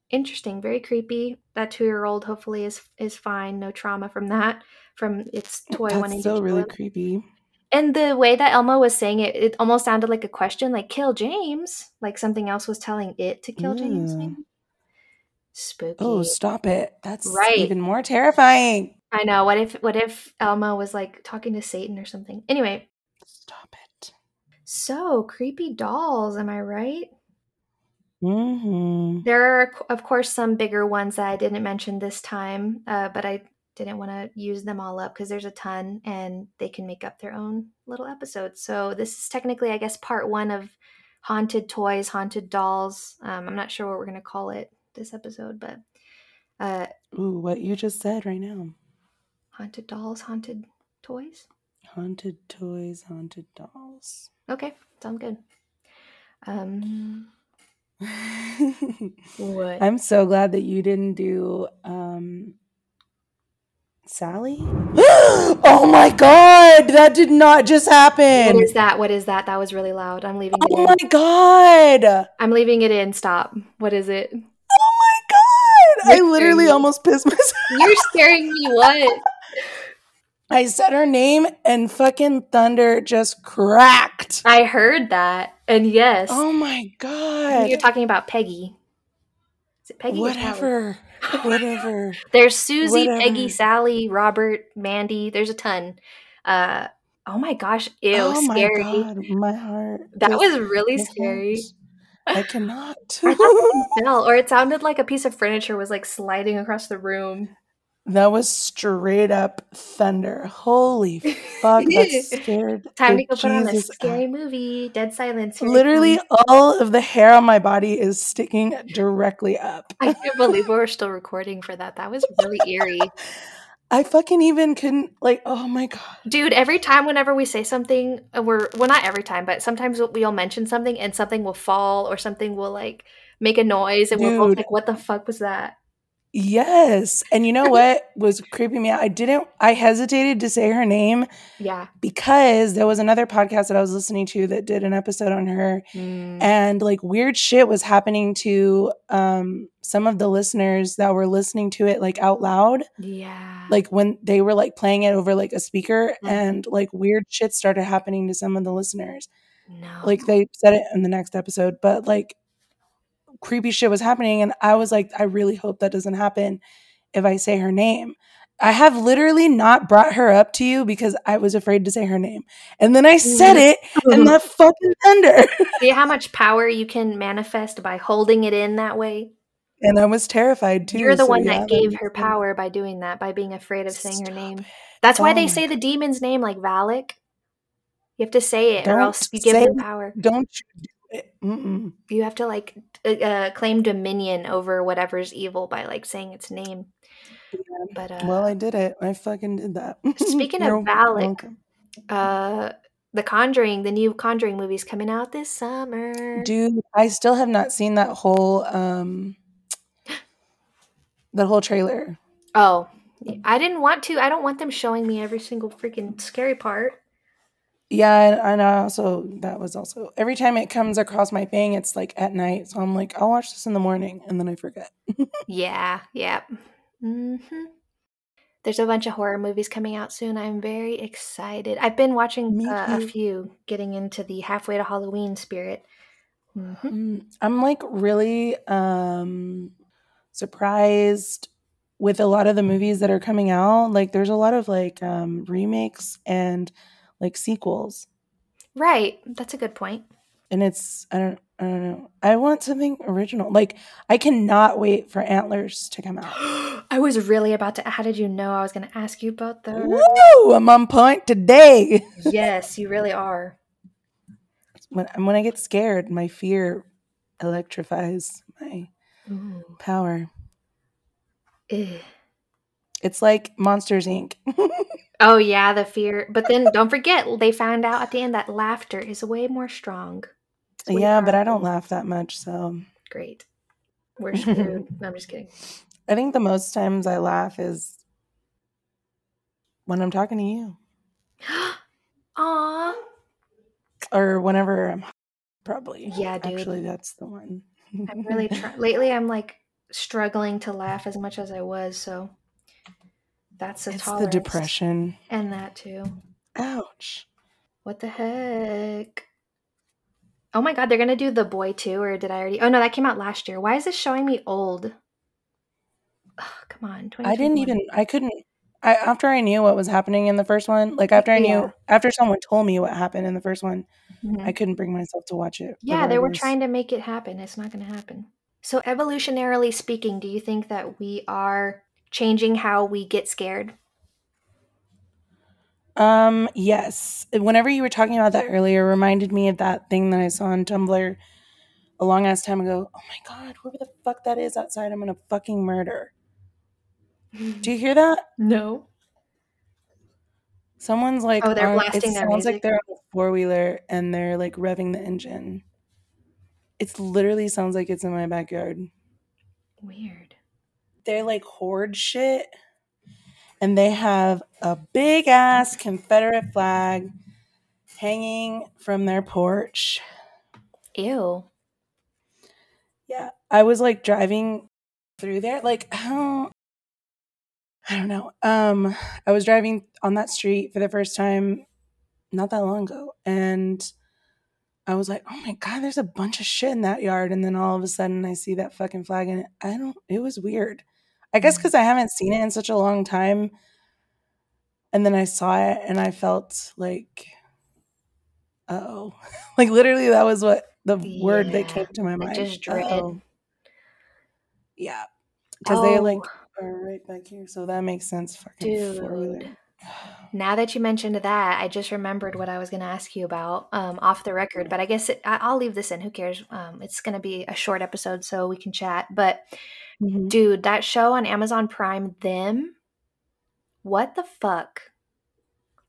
interesting, very creepy. That two year old hopefully is is fine, no trauma from that, from its toy
That's so really creepy.
And the way that Elmo was saying it, it almost sounded like a question, like "kill James," like something else was telling it to kill mm. James. Maybe. Spooky.
Oh, stop it! That's right. even more terrifying.
I know. What if what if Elmo was like talking to Satan or something? Anyway,
stop it.
So creepy dolls. Am I right?
Mm-hmm.
There are, of course, some bigger ones that I didn't mention this time, uh, but I didn't want to use them all up because there's a ton and they can make up their own little episodes. So this is technically, I guess, part one of haunted toys, haunted dolls. Um, I'm not sure what we're going to call it this episode, but. Uh,
Ooh, what you just said right now.
Haunted dolls, haunted toys?
Haunted toys, haunted dolls.
Okay, sounds good. Um, what?
I'm so glad that you didn't do um Sally? oh my god, that did not just happen.
What is that? What is that? That was really loud. I'm leaving
Oh my god.
I'm leaving it in. Stop. What is it?
Oh my god. You're I literally almost pissed myself.
You're scaring me. What?
I said her name and fucking thunder just cracked.
I heard that. And yes.
Oh my god.
You're talking about Peggy.
Is it Peggy? Whatever. Whatever.
There's Susie, Whatever. Peggy, Sally, Robert, Mandy. There's a ton. Uh oh my gosh. Ew, oh scary. My,
god, my heart.
That was really scary.
I cannot.
I thought fell, or it sounded like a piece of furniture was like sliding across the room.
That was straight up thunder. Holy fuck, that scared.
Time to go Jesus put on a scary out. movie. Dead silence.
Literally, all of the hair on my body is sticking directly up.
I can't believe we're still recording for that. That was really eerie.
I fucking even couldn't like. Oh my god,
dude! Every time, whenever we say something, uh, we're well, not every time, but sometimes we'll mention something and something will fall or something will like make a noise, and dude. we're both like, "What the fuck was that?"
Yes. And you know what was creeping me out? I didn't, I hesitated to say her name.
Yeah.
Because there was another podcast that I was listening to that did an episode on her. Mm. And like weird shit was happening to um, some of the listeners that were listening to it like out loud.
Yeah.
Like when they were like playing it over like a speaker mm. and like weird shit started happening to some of the listeners.
No.
Like they said it in the next episode, but like creepy shit was happening. And I was like, I really hope that doesn't happen if I say her name. I have literally not brought her up to you because I was afraid to say her name. And then I said mm-hmm. it and that fucking thunder.
See how much power you can manifest by holding it in that way?
And I was terrified too.
You're the so one yeah, that gave her power by doing that, by being afraid of saying her name. That's why they say the demon's name like Valak. You have to say it don't or else you give him power.
Don't you Mm-mm.
You have to like uh, claim dominion over whatever's evil by like saying its name. Yeah. But uh,
well, I did it. I fucking did that.
speaking of Valak, uh, the Conjuring, the new Conjuring movie's coming out this summer.
Dude, I still have not seen that whole um that whole trailer.
Oh, I didn't want to. I don't want them showing me every single freaking scary part.
Yeah, and, I also that was also every time it comes across my thing, it's like at night. So I'm like, I'll watch this in the morning, and then I forget.
yeah, yeah. Mm-hmm. There's a bunch of horror movies coming out soon. I'm very excited. I've been watching uh, a few, getting into the halfway to Halloween spirit.
Mm-hmm. Mm, I'm like really um surprised with a lot of the movies that are coming out. Like, there's a lot of like um remakes and like sequels.
Right. That's a good point.
And it's I don't I don't know. I want something original. Like I cannot wait for Antlers to come out.
I was really about to how did you know I was gonna ask you about that?
Woo! I'm on point today.
yes, you really are.
When when I get scared, my fear electrifies my Ooh. power. Ugh. It's like Monsters Inc.
Oh yeah, the fear. But then don't forget, they found out at the end that laughter is way more strong.
Yeah, but I don't laugh that much, so
great. We're screwed. no, I'm just kidding.
I think the most times I laugh is when I'm talking to you.
Aw.
Or whenever I'm probably.
Yeah, dude.
Actually, that's the one.
I'm really trying. Lately, I'm like struggling to laugh as much as I was. So that's a
it's the depression.
And that too.
Ouch.
What the heck? Oh my god, they're gonna do the boy too, or did I already? Oh no, that came out last year. Why is this showing me old? Oh, come on,
I didn't even. I couldn't. I after I knew what was happening in the first one, like after I knew, yeah. after someone told me what happened in the first one, mm-hmm. I couldn't bring myself to watch it.
Yeah, regardless. they were trying to make it happen. It's not going to happen. So, evolutionarily speaking, do you think that we are changing how we get scared?
Um, yes. Whenever you were talking about that earlier, reminded me of that thing that I saw on Tumblr a long ass time ago. Oh my god, whoever the fuck that is outside, I'm gonna fucking murder. Do you hear that?
No.
Someone's like,
oh, they're blasting
it
their
sounds
music.
like they're on a four wheeler and they're like revving the engine. It literally sounds like it's in my backyard.
Weird
they're like hoard shit and they have a big ass Confederate flag hanging from their porch.
Ew.
Yeah, I was like driving through there like how I don't know. Um I was driving on that street for the first time not that long ago and I was like, "Oh my god, there's a bunch of shit in that yard." And then all of a sudden I see that fucking flag and I don't it was weird. I guess mm. because I haven't seen it in such a long time. And then I saw it and I felt like, oh, like literally that was what the yeah, word that came to my mind.
Just dread.
Yeah, because oh. they like are right back here, so that makes sense.
Fucking Dude. Now that you mentioned that, I just remembered what I was going to ask you about um, off the record. But I guess it, I, will leave this in. Who cares? Um, it's going to be a short episode, so we can chat. But Mm-hmm. Dude, that show on Amazon Prime, Them, what the fuck?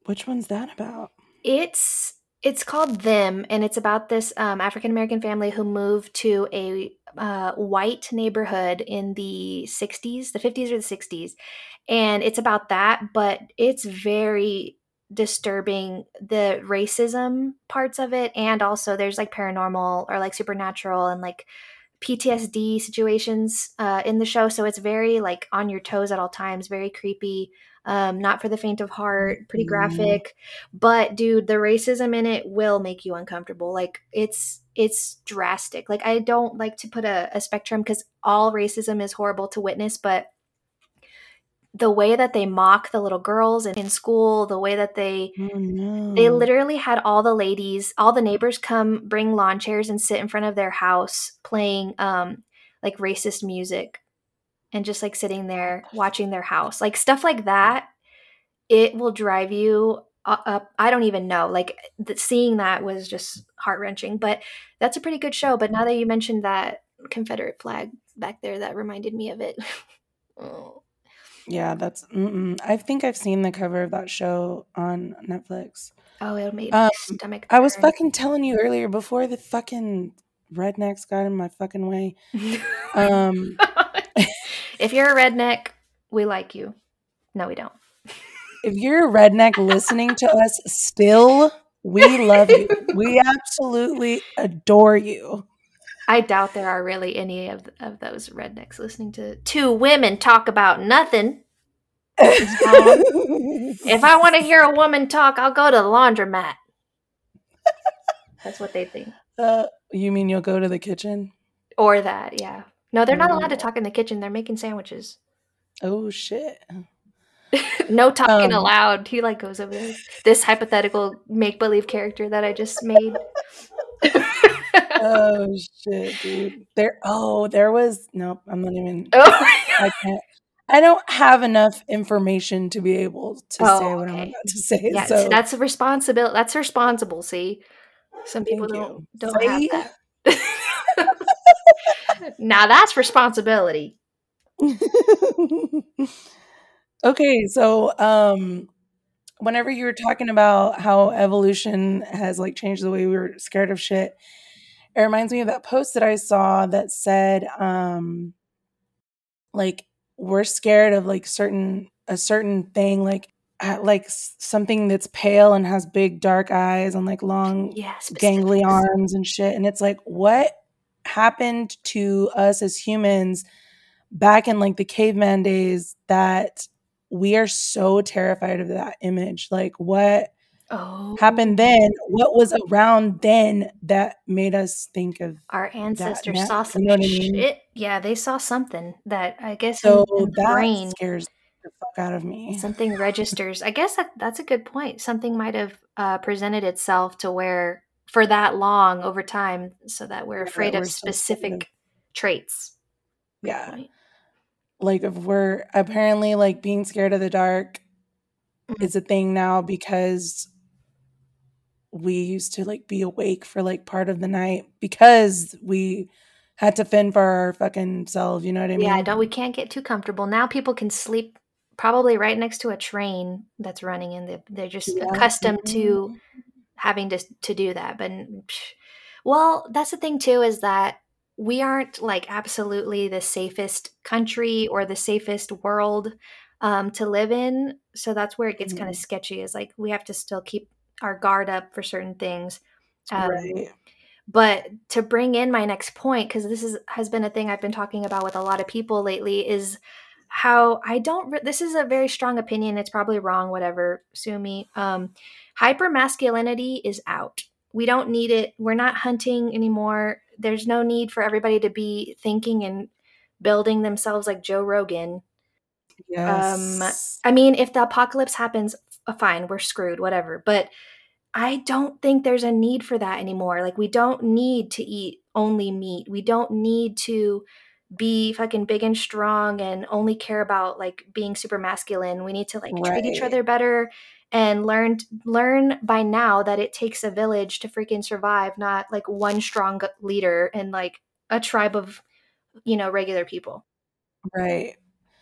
Which one's that about?
It's it's called Them, and it's about this um, African American family who moved to a uh, white neighborhood in the 60s, the 50s or the 60s. And it's about that, but it's very disturbing the racism parts of it. And also, there's like paranormal or like supernatural and like PTSD situations uh, in the show. So it's very like on your toes at all times, very creepy. Um, not for the faint of heart, pretty mm-hmm. graphic. Mm. But dude, the racism in it will make you uncomfortable. Like it's it's drastic. Like I don't like to put a, a spectrum because all racism is horrible to witness, but the way that they mock the little girls in, in school, the way that they oh, no. they literally had all the ladies, all the neighbors come bring lawn chairs and sit in front of their house playing um like racist music and just like sitting there watching their house. Like stuff like that, it will drive you up. I don't even know. Like the, seeing that was just heart-wrenching, but that's a pretty good show, but now that you mentioned that Confederate flag back there that reminded me of it.
oh. Yeah, that's. Mm-mm. I think I've seen the cover of that show on Netflix.
Oh, it made um, stomach.
I was fucking telling you earlier before the fucking rednecks got in my fucking way. um,
if you're a redneck, we like you. No, we don't.
If you're a redneck listening to us still, we love you. We absolutely adore you.
I doubt there are really any of, of those rednecks listening to two women talk about nothing. if I want to hear a woman talk, I'll go to the laundromat. That's what they think.
Uh, you mean you'll go to the kitchen?
Or that, yeah. No, they're not allowed to talk in the kitchen. They're making sandwiches.
Oh shit.
no talking um, allowed. He like goes over there. This hypothetical make believe character that I just made
oh shit, dude. There oh, there was nope, I'm not even oh I can't I don't have enough information to be able to oh, say what okay. I'm about to say.
Yeah, so. that's a responsibility. That's responsible. See, some people don't don't see? have that. now that's responsibility.
okay, so um, whenever you were talking about how evolution has like changed the way we were scared of shit, it reminds me of that post that I saw that said, um, like we're scared of like certain a certain thing, like like something that's pale and has big dark eyes and like long
yes,
gangly arms and shit. And it's like, what happened to us as humans back in like the caveman days that we are so terrified of that image? Like, what? oh. happened then, what was around then that made us think of
our ancestors saw some you know. I mean? Yeah, they saw something that I guess
so in, in that brain scares the fuck out of me.
Something registers. I guess that that's a good point. Something might have uh, presented itself to where for that long over time, so that we're afraid of specific so traits.
Yeah. Like if we're apparently like being scared of the dark mm-hmm. is a thing now because we used to like be awake for like part of the night because we had to fend for our fucking selves. You know what I mean?
Yeah, don't we can't get too comfortable now. People can sleep probably right next to a train that's running, and they're just yeah. accustomed to having to to do that. But well, that's the thing too is that we aren't like absolutely the safest country or the safest world um, to live in. So that's where it gets mm. kind of sketchy. Is like we have to still keep our guard up for certain things. Um, right. But to bring in my next point, because this is has been a thing I've been talking about with a lot of people lately, is how I don't. Re- this is a very strong opinion. It's probably wrong. Whatever, sue me. Um, hyper masculinity is out. We don't need it. We're not hunting anymore. There's no need for everybody to be thinking and building themselves like Joe Rogan. Um, yes. Um, I mean, if the apocalypse happens, fine, we're screwed, whatever. But I don't think there's a need for that anymore. Like, we don't need to eat only meat. We don't need to be fucking big and strong and only care about like being super masculine. We need to like right. treat each other better and learn learn by now that it takes a village to freaking survive, not like one strong leader and like a tribe of you know regular people.
Right.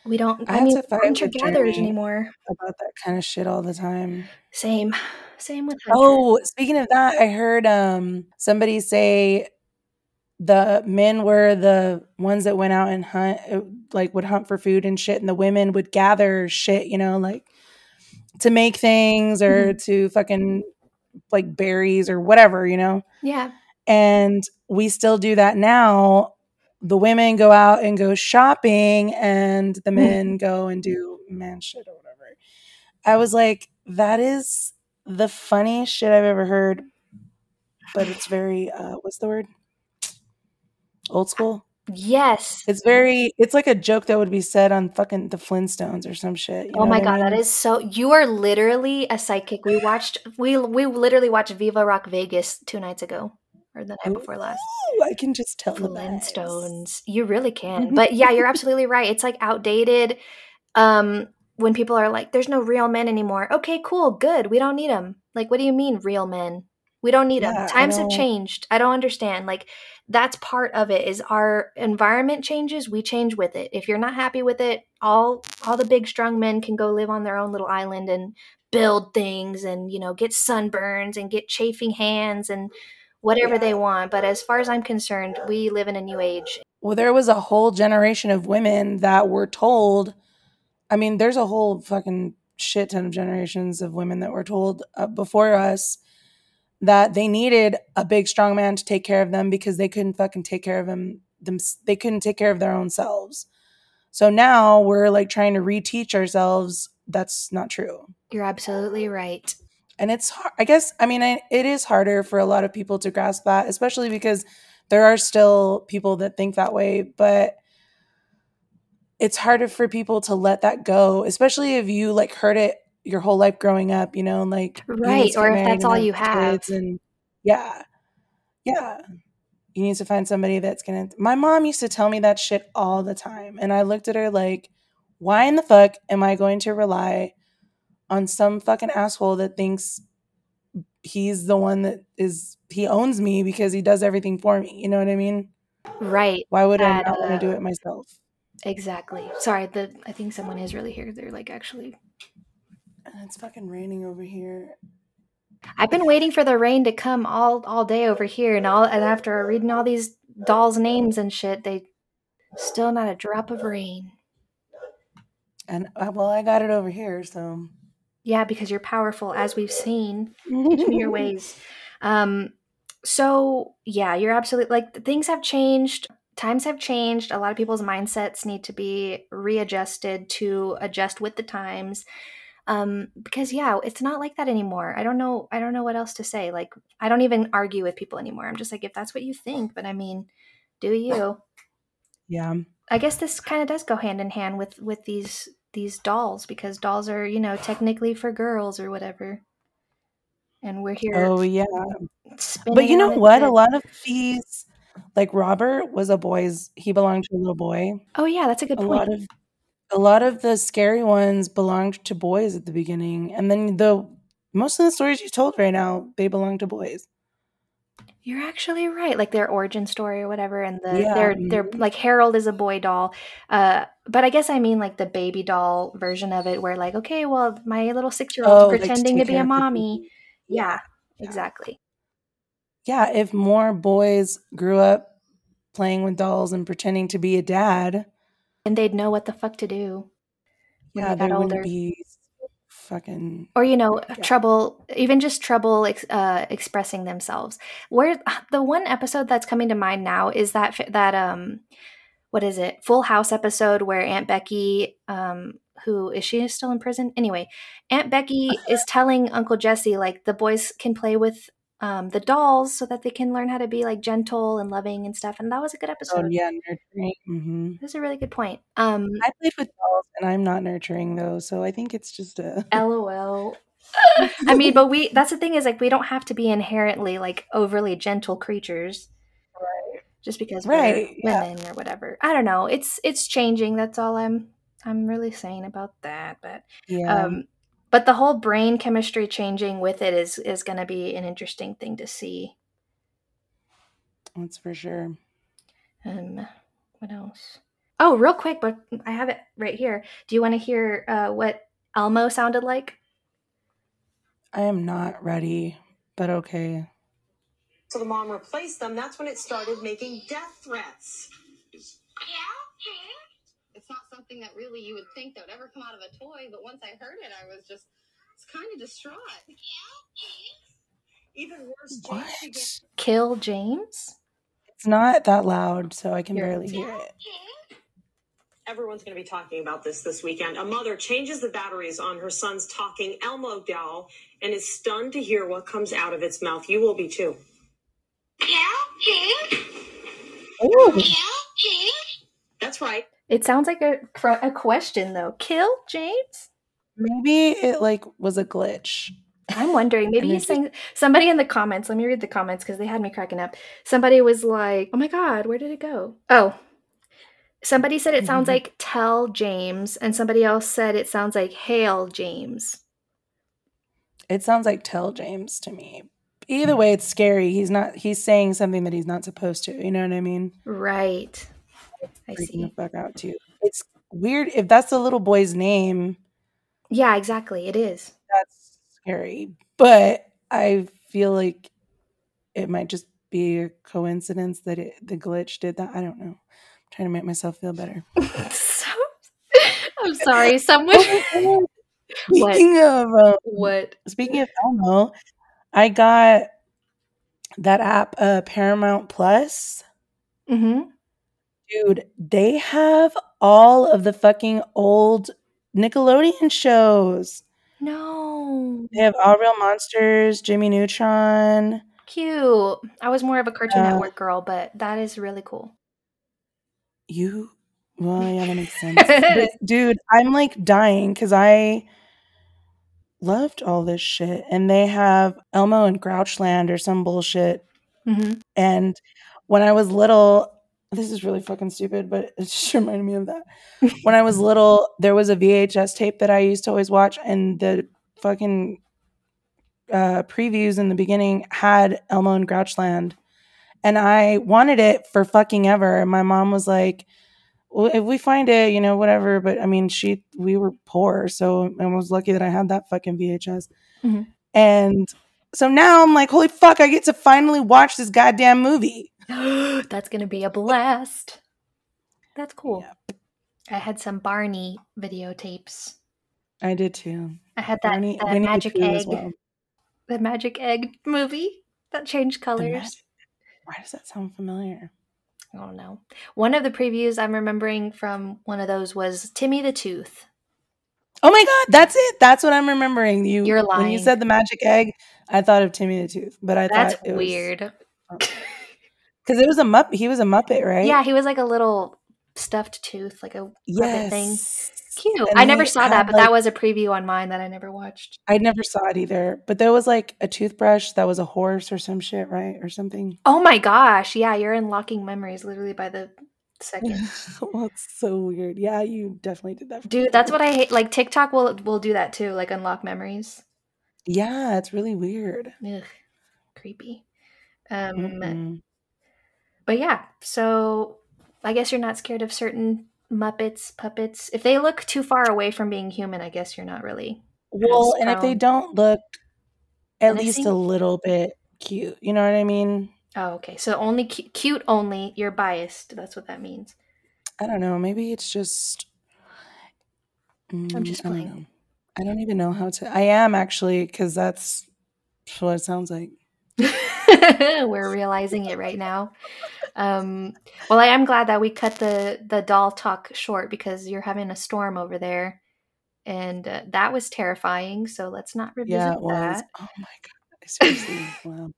We don't. I, I mean, hunter gatherers anymore.
About that kind of shit all the time.
Same, same with.
Hunter. Oh, speaking of that, I heard um somebody say the men were the ones that went out and hunt uh, like would hunt for food and shit and the women would gather shit you know like to make things or mm-hmm. to fucking like berries or whatever you know?
Yeah.
And we still do that now. The women go out and go shopping and the men go and do man shit or whatever. I was like that is the funniest shit i've ever heard but it's very uh what's the word? Old school.
Yes.
It's very it's like a joke that would be said on fucking the Flintstones or some shit.
oh my god, I mean? that is so you are literally a psychic. We watched we we literally watched Viva Rock Vegas two nights ago. Or the night before last.
I can just tell the
Flintstones. You really can. But yeah, you're absolutely right. It's like outdated. Um when people are like, "There's no real men anymore." Okay, cool, good. We don't need them. Like, what do you mean, real men? We don't need yeah, them. Times have changed. I don't understand. Like that's part of it is our environment changes, we change with it. If you're not happy with it, all all the big strong men can go live on their own little island and build things and, you know, get sunburns and get chafing hands and whatever yeah. they want. But as far as I'm concerned, we live in a new age.
Well, there was a whole generation of women that were told I mean, there's a whole fucking shit ton of generations of women that were told uh, before us that they needed a big strong man to take care of them because they couldn't fucking take care of them, them they couldn't take care of their own selves. So now we're like trying to reteach ourselves. That's not true.
You're absolutely right.
And it's i guess i mean it is harder for a lot of people to grasp that especially because there are still people that think that way but it's harder for people to let that go especially if you like heard it your whole life growing up, you know, like
right, or if that's all you have.
And yeah, yeah, you need to find somebody that's gonna. My mom used to tell me that shit all the time, and I looked at her like, why in the fuck am I going to rely on some fucking asshole that thinks he's the one that is he owns me because he does everything for me? You know what I mean?
Right.
Why would that, I not uh, want to do it myself?
Exactly. Sorry, the I think someone is really here. They're like actually
it's fucking raining over here.
I've been waiting for the rain to come all all day over here, and all and after reading all these dolls' names and shit, they still not a drop of rain.
And uh, well, I got it over here, so
yeah, because you're powerful, as we've seen. Me your ways. Um, so yeah, you're absolutely like things have changed. Times have changed. A lot of people's mindsets need to be readjusted to adjust with the times um because yeah it's not like that anymore. I don't know i don't know what else to say. Like i don't even argue with people anymore. I'm just like if that's what you think but i mean do you?
Yeah.
I guess this kind of does go hand in hand with with these these dolls because dolls are you know technically for girls or whatever. And we're here
oh yeah. But you know what? A lot of these like robert was a boy's he belonged to a little boy.
Oh yeah that's a good a point.
lot of a lot of the scary ones belonged to boys at the beginning, and then the most of the stories you told right now they belong to boys.
You're actually right, like their origin story or whatever, and the yeah. their their like Harold is a boy doll, uh, but I guess I mean like the baby doll version of it, where like okay, well my little six year old oh, pretending like to, to be a mommy, yeah, yeah, exactly.
Yeah, if more boys grew up playing with dolls and pretending to be a dad,
and they'd know what the fuck to do.
Yeah, they older. wouldn't be fucking
or you know yeah. trouble even just trouble ex- uh, expressing themselves where the one episode that's coming to mind now is that that um what is it full house episode where aunt becky um who is she still in prison anyway aunt becky is telling uncle jesse like the boys can play with um, the dolls so that they can learn how to be like gentle and loving and stuff. And that was a good oh, episode.
Oh yeah, nurturing. Mm-hmm.
That's a really good point. Um,
I played with dolls and I'm not nurturing those, so I think it's just a
LOL. I mean, but we that's the thing is like we don't have to be inherently like overly gentle creatures.
Right.
Just because right, we're yeah. women or whatever. I don't know. It's it's changing. That's all I'm I'm really saying about that. But yeah. um but the whole brain chemistry changing with it is is going to be an interesting thing to see.
That's for sure.
Um, what else? Oh, real quick, but I have it right here. Do you want to hear uh, what Elmo sounded like?
I am not ready, but okay.
So the mom replaced them. That's when it started making death threats.
It's not something that really you would think that would ever come out of a toy, but once I heard it, I was just it's kind of distraught.
Even worse, James
What?
began
Kill James?
It's not that loud, so I can
Here.
barely hear it.
Everyone's going to be talking about this this weekend. A mother changes the batteries on her son's talking Elmo doll and is stunned to hear what comes out of its mouth. You will be too.
Ooh.
That's right.
It sounds like a, a question, though. Kill James?
Maybe it like was a glitch.
I'm wondering. Maybe he's saying somebody in the comments. Let me read the comments because they had me cracking up. Somebody was like, "Oh my god, where did it go?" Oh, somebody said it sounds like "Tell James," and somebody else said it sounds like "Hail James."
It sounds like tell James to me. Either way, it's scary. He's not he's saying something that he's not supposed to. You know what I mean?
Right. I
Freaking the
see.
fuck out too. It's weird if that's the little boy's name,
Yeah, exactly. It is.
that's scary. But I feel like it might just be a coincidence that it, the glitch did that. I don't know. I'm trying to make myself feel better.
so, I'm sorry. Someone. what?
Speaking of um,
What?
speaking of Elmo, I got that app uh, Paramount Plus.
Mm-hmm.
Dude, they have all of the fucking old Nickelodeon shows.
No.
They have Aaahh!!! Real Monsters, Jimmy Neutron.
Cute. I was more of a Cartoon
Uh,
Network girl, but that is really cool.
You, well, yeah, that makes sense. But, dude, I'm like dying because I loved all this shit. And they have Elmo in Grouchland or some bullshit.
hmm
And when I was little, this is really fucking stupid, but it just reminded me of that. When I was little, there was a VHS tape that I used to always watch, and the fucking uh, previews in the beginning had Elmo in Grouchland. And I wanted it for fucking ever. And my mom was like, well, if we find it, you know, whatever. But I mean, she, we were poor. So I was lucky that I had that fucking VHS.
Mhm.
And so now I'm like, holy fuck, I get to finally watch this goddamn movie.
That's gonna be a blast. That's cool.
Yeah,
I had some Barney videotapes.
I did too.
I had that,
Barney,
that
the
magic egg,
well.
the magic egg movie that changed colors.
magic- Why does that sound familiar?
I don't know. One of the previews I'm remembering from one of those was Timmy the Tooth.
Oh my god, that's it. That's what I'm remembering. You
You're lying.
when you said the magic egg, I thought of Timmy the Tooth, but I
That's
thought it
weird.
because it was a muppet. He was a muppet, right?
Yeah, he was like a little stuffed tooth, like a
Yes.
thing. Cute.
And
I never saw
had,
that, but
like-
that was a preview on mine that I never watched.
I never saw it either. But there was like a toothbrush that was a horse or some shit, right? Or something.
Oh my gosh. Yeah, you're unlocking memories literally by the second.
well, it's so weird. Yeah, you definitely did that. for me.
Dude, that's what I hate. Like TikTok will will do that too, like unlock memories.
Yeah, it's really weird.
Ugh, creepy. Um,
Mm-mm.
But yeah, so I guess you're not scared of certain Muppets, puppets. If they look too far away from being human, I guess you're not really.
Well, and if they don't look at least a little bit cute, you know what I mean?
Oh, okay. So only cu- cute only. You're biased. That's what that means.
I don't know. Maybe it's just.
I'm just
Mm, I don't
playing.
I don't even know how to. I am actually because that's what it sounds like.
We're realizing it right now. Um, well, I am glad that we cut the the doll talk short because you're having a storm over there, and uh, that was terrifying. So let's not revisit
Yeah, it was.
that.
Oh my god! Seriously, wow.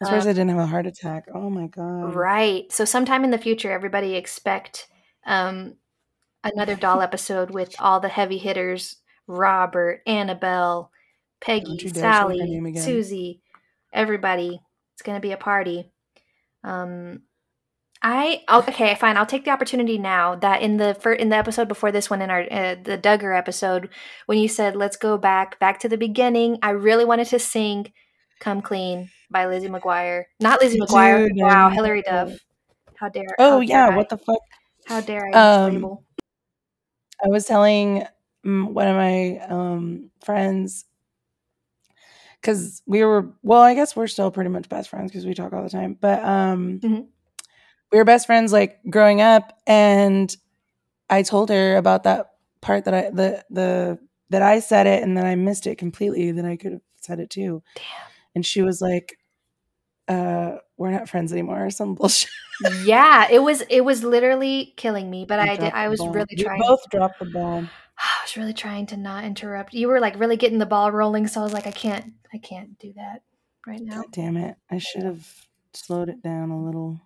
As far as I didn't have a heart attack. Oh my god!
Right. So sometime in the future, everybody expect um, another doll episode with all the heavy hitters: Robert, Annabelle, Peggy,
you dare say her name
Sally. Susie, everybody. It's gonna be a party. Um, I okay, fine. I'll take the opportunity now that in the fir- in the episode before this one, in our uh, the Duggar episode, when you said let's go back back to the beginning, I really wanted to sing "Come Clean" by Lizzie McGuire. Not Lizzie McGuire.
Dude,
wow,
I Hilary.
Duff. How dare?
Oh
how dare
yeah,
I,
what the fuck?
How dare I
Um. I was telling mm, one of my um, friends because we were well i guess we're still pretty much best friends because we talk all the time but um
Mhm.
we were best friends like growing up and i told her about that part that i the the that i said it and then i missed it completely then i could have said it too
Damn.
and she was like uh we're not friends anymore or some bullshit
Yeah, it was it was literally killing me, but
We
I did I was really
We
trying
both dropped the ball
I was really trying to not interrupt. You were like really getting the ball rolling, so I was like I can't I can't do that right now.
god damn it i should have slowed it down a little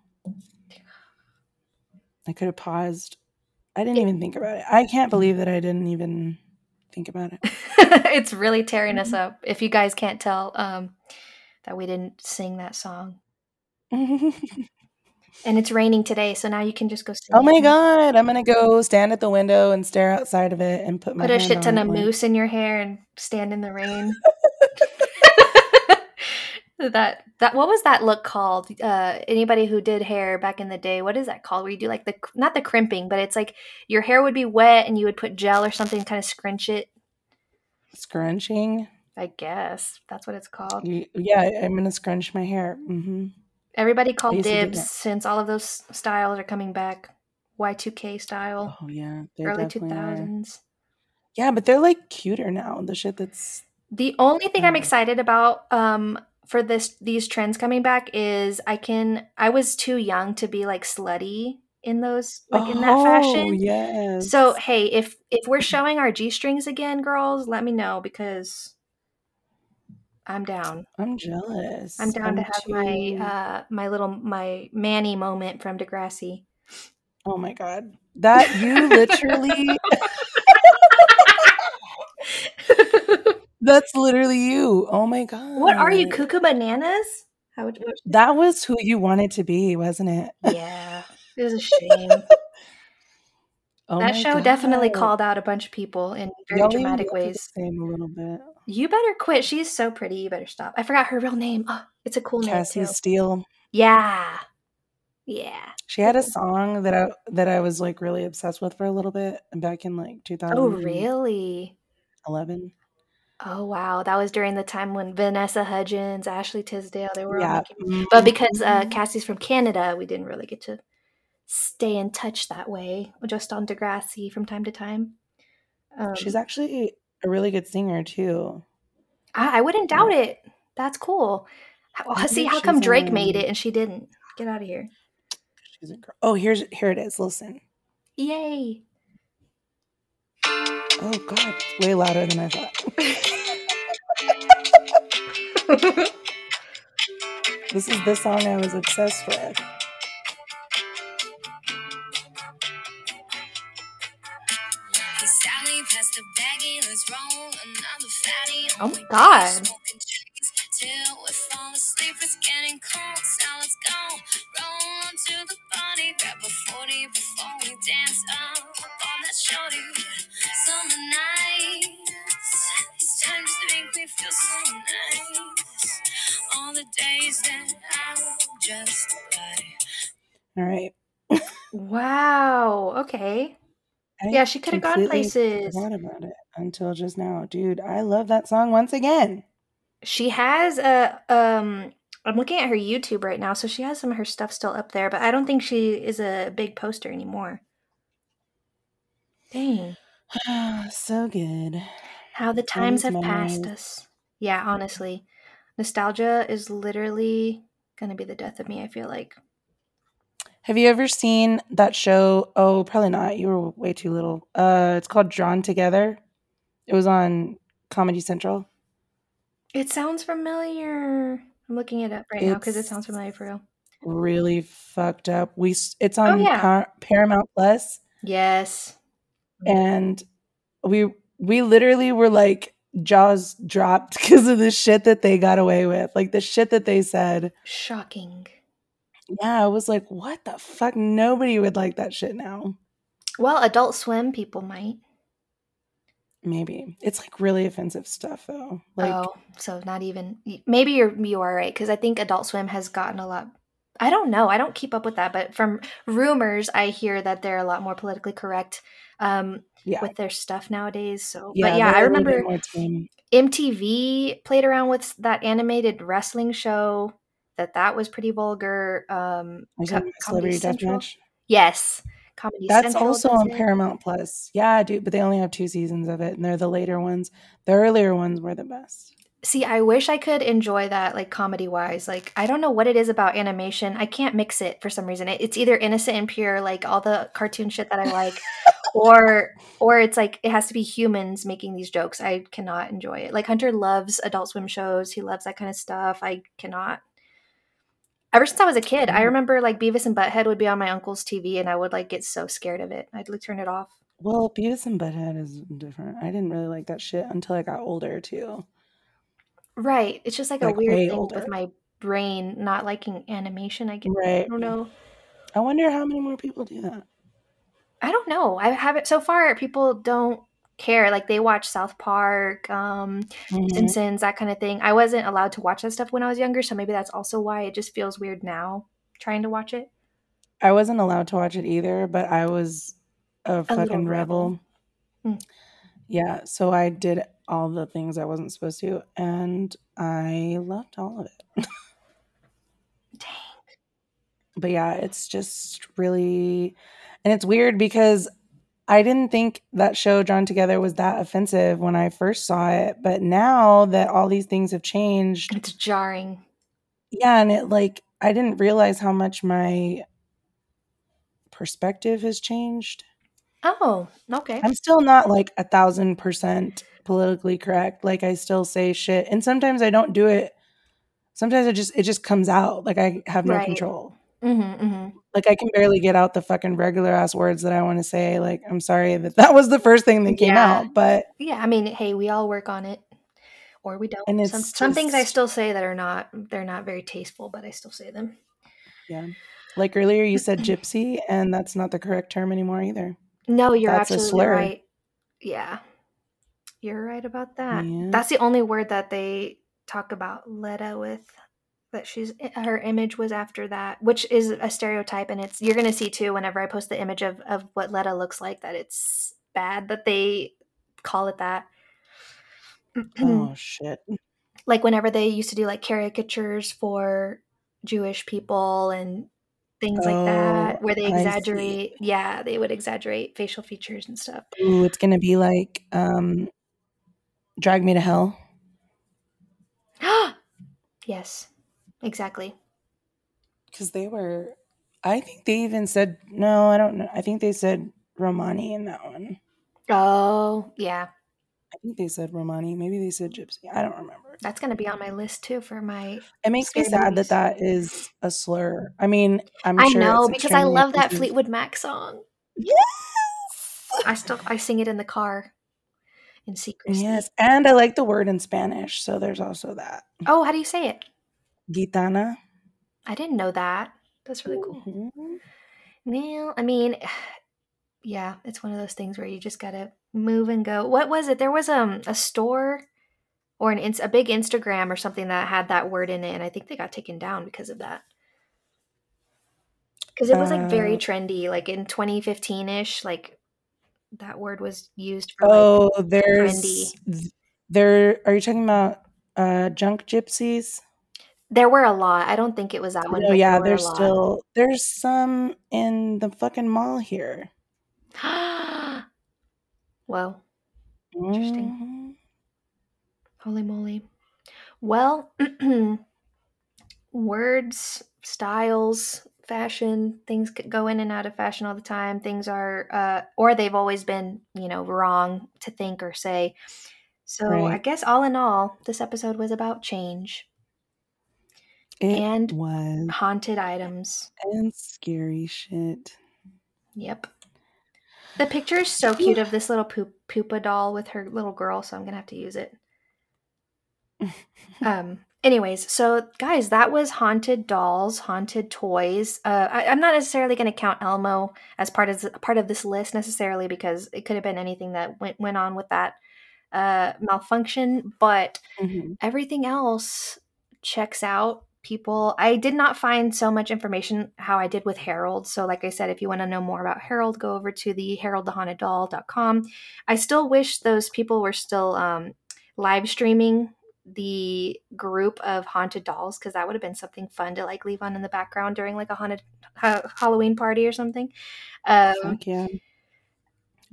i could have paused i didn't even think about it i can't believe that i didn't even think about it
it's really tearing us
Mm-hmm.
up. If you guys can't tell um that we didn't sing that song. And it's raining today, so now you can just go
oh my god i'm gonna go stand at the window and stare outside of it and put my
Put a shit ton of mousse in your hair and stand in the rain. that that what was that look called? Uh, anybody who did hair back in the day, what is that called? Where you do like the not the crimping, but it's like your hair would be wet and you would put gel or something, kind of scrunch it.
scrunching
I guess that's what it's called.
Yeah i'm gonna scrunch my hair hmm
Everybody called
used to do
dibs since all of those styles are coming back. Y2K style,
oh yeah
early
definitely are.
2000s.
yeah but they're like cuter now the shit that's
The only thing I'm excited about um for this these trends coming back is I can I was too young to be like slutty in those like in that fashion.
Oh,
fashion.
yes
So hey, if if we're showing our G strings again, girls, let me know because I'm down.
i'm jealous
I'm down to have
too-
my uh my little my Manny moment from Degrassi.
oh my god that you literally That's literally you. Oh my god.
what are you, cuckoo bananas? How would
That was who you wanted to be, wasn't it?
Yeah, it was a shame.
Oh
that show definitely called out a bunch of people in very
Y'all
dramatic ways.
The same a little bit.
You better quit. She's so pretty. You better stop. I forgot her real name. Oh, it's a cool
Cassie
name too.
Cassie Steele.
Yeah, yeah.
She had a song that I that I was like really obsessed with for a little bit back in like 2011.
Oh, really? 11. Oh, wow. That was during the time when Vanessa Hudgens, Ashley Tisdale, they were all
Yeah.
making. But because uh,
Mhm.
Cassie's from Canada, we didn't really get to stay in touch that way. Just on Degrassi from time to time. Um,
She's actually a really good singer too.
I, I wouldn't doubt it. That's cool. How, see, how come Drake made it and she didn't? Get out of here.
She's a girl. Oh, here's here it is. Listen.
Yay.
Oh god, it's way louder than I thought. This is the song I was obsessed with.
Oh
feel so nice. All the days that I just lie.
All right.
Wow. Okay.
I
Yeah, she could have gone places.
Forgot about it until just now, dude. I love that song once again.
She has a um I'm looking at her YouTube right now, so she has some of her stuff still up there, but I don't think she is a big poster anymore. Dang.
so good.
How the times have passed us. Yeah, honestly. Nostalgia is literally gonna be the death of me, I feel like.
Have you ever seen that show? Oh, probably not. You were way too little. Uh, it's called Drawn Together. It was on Comedy Central.
It sounds familiar. I'm looking it up right now because it sounds familiar for real.
Really fucked up. We it's on
Oh, yeah.
Par- Paramount Plus,
Yes.
and we we literally were like jaws dropped because of the shit that they got away with, like the shit that they said.
Shocking.
Yeah, I was like, what the fuck? Nobody would like that shit now.
Well, Adult Swim people might.
Maybe it's like really offensive stuff though. Like,
oh, so not even. Maybe you're you are right because I think Adult Swim has gotten a lot I don't know. I don't keep up with that, but from rumors, I hear that they're a lot more politically correct um,
Yeah.
with their stuff nowadays. So,
Yeah,
but yeah, I
a little bit
remember. MTV played around with that animated wrestling show. That that was pretty vulgar. Um,
Are you
Co-
talking about
Comedy
Celebrity
Central.
Deathmatch?
Yes, Comedy
That's
Central
also on
it.
Paramount Plus. Yeah, dude, but they only have two seasons of it, and they're the later ones. The earlier ones were the best.
See, I wish I could enjoy that, like comedy wise. Like, I don't know what it is about animation. I can't mix it for some reason. It, it's either innocent and pure, like all the cartoon shit that I like, or or it's like it has to be humans making these jokes. I cannot enjoy it. Like Hunter loves Adult Swim shows. He loves that kind of stuff. I cannot. Ever since I was a kid, I
Mm.
remember like Beavis and Butthead would be on my uncle's TV, and I would like get so scared of it. I'd like turn it off.
Well, Beavis and Butthead is different. I didn't really like that shit until I got older too.
Right. It's just like,
Like
a weird thing
older.
with my brain not liking animation. I guess. I don't know.
I wonder how many more people do that.
I don't know. I haven't so far. People don't care. Like they watch South Park, um,
Mhm.
Simpsons, that kind of thing. I wasn't allowed to watch that stuff when I was younger, so maybe that's also why it just feels weird now trying to watch it.
I wasn't allowed to watch it either, but I was a
little
fucking
rebel.
rebel.
Hmm.
Yeah, so I did all the things I wasn't supposed to, and I loved all of it.
Dang.
But yeah, it's just really, and it's weird because I didn't think that show Drawn Together was that offensive when I first saw it, but now that all these things have changed,
It's jarring.
yeah, and it like I didn't realize how much my perspective has changed.
Oh, okay.
I'm still not like a thousand percent politically correct. Like I still say shit, and sometimes I don't do it. Sometimes it just it just comes out. Like I have no
Right.
control.
Mm-hmm, mm-hmm.
Like I can barely get out the fucking regular ass words that I want to say. Like I'm sorry that that was the first thing that came
Yeah.
out, but
Yeah, I mean, hey, we all work on it, or we don't.
And
some
it's
some things I still say that are not they're not very tasteful, but I still say them.
yeah. Like earlier, you said gypsy, and that's not the correct term anymore either.
No, you're
That's a
absolutely
slur.
right. Yeah. You're right about that.
Yeah.
That's the only word that they talk about Letta with that she's her image was after that, which is a stereotype and it's you're going to see too whenever I post the image of of what Letta looks like that it's bad that they call it that.
oh shit.
like whenever they used to do like caricatures for Jewish people and things like that,
Oh,
where they exaggerate. Yeah, they would exaggerate facial features and stuff.
Ooh, it's gonna be like um, drag me to hell.
yes, exactly.
because they were i think they even said no i don't know i think they said romani in that one
Oh, yeah.
i think they said romani maybe they said gypsy i don't remember
That's going to be on my list too for my.
it makes me sad
movies.
that that is a slur i mean i'm
I
sure
know because I love that. Fleetwood Mac song.
yes
I still I sing it in the car in secret.
yes and i like the word in spanish so there's also that
Oh, how do you say it?
Gitana
I didn't know that. That's really cool.
Mhm.
Well, I mean, yeah, it's one of those things where you just gotta move and go. What was it? There was um a store or an a big Instagram or something that had that word in it, and I think they got taken down because of that. Because it was like very
Uh,
trendy, like in 2015 ish. Like that word was used for
oh
trendy.
there's th- there are you talking about uh junk gypsies
There were a lot. I don't think it was that one. Oh
yeah
there
there's still there's some in the fucking mall here
well, Interesting.
Mhm.
Holy moly. Well, words, styles, fashion, things go in and out of fashion all the time. Things are, uh, or they've always been, you know, wrong to think or say. So I guess all in all, this episode was about change,
It
And-
was
haunted items.
and scary shit.
Yep. The picture is so cute of this little poop, Poopa doll with her little girl, so I'm gonna have to use it. um anyways so guys that was haunted dolls haunted toys uh I, i'm not necessarily going to count elmo as part of part of this list necessarily because it could have been anything that went went on with that uh malfunction but
Mhm.
everything else checks out people. I did not find so much information how I did with Harold. So, like I said, if you want to know more about Harold, go over to the haroldthehaunteddoll.com. I still wish those people were still um, live streaming the group of haunted dolls because that would have been something fun to like leave on in the background during like a haunted ha- Halloween party or something. Um,
Fuck yeah.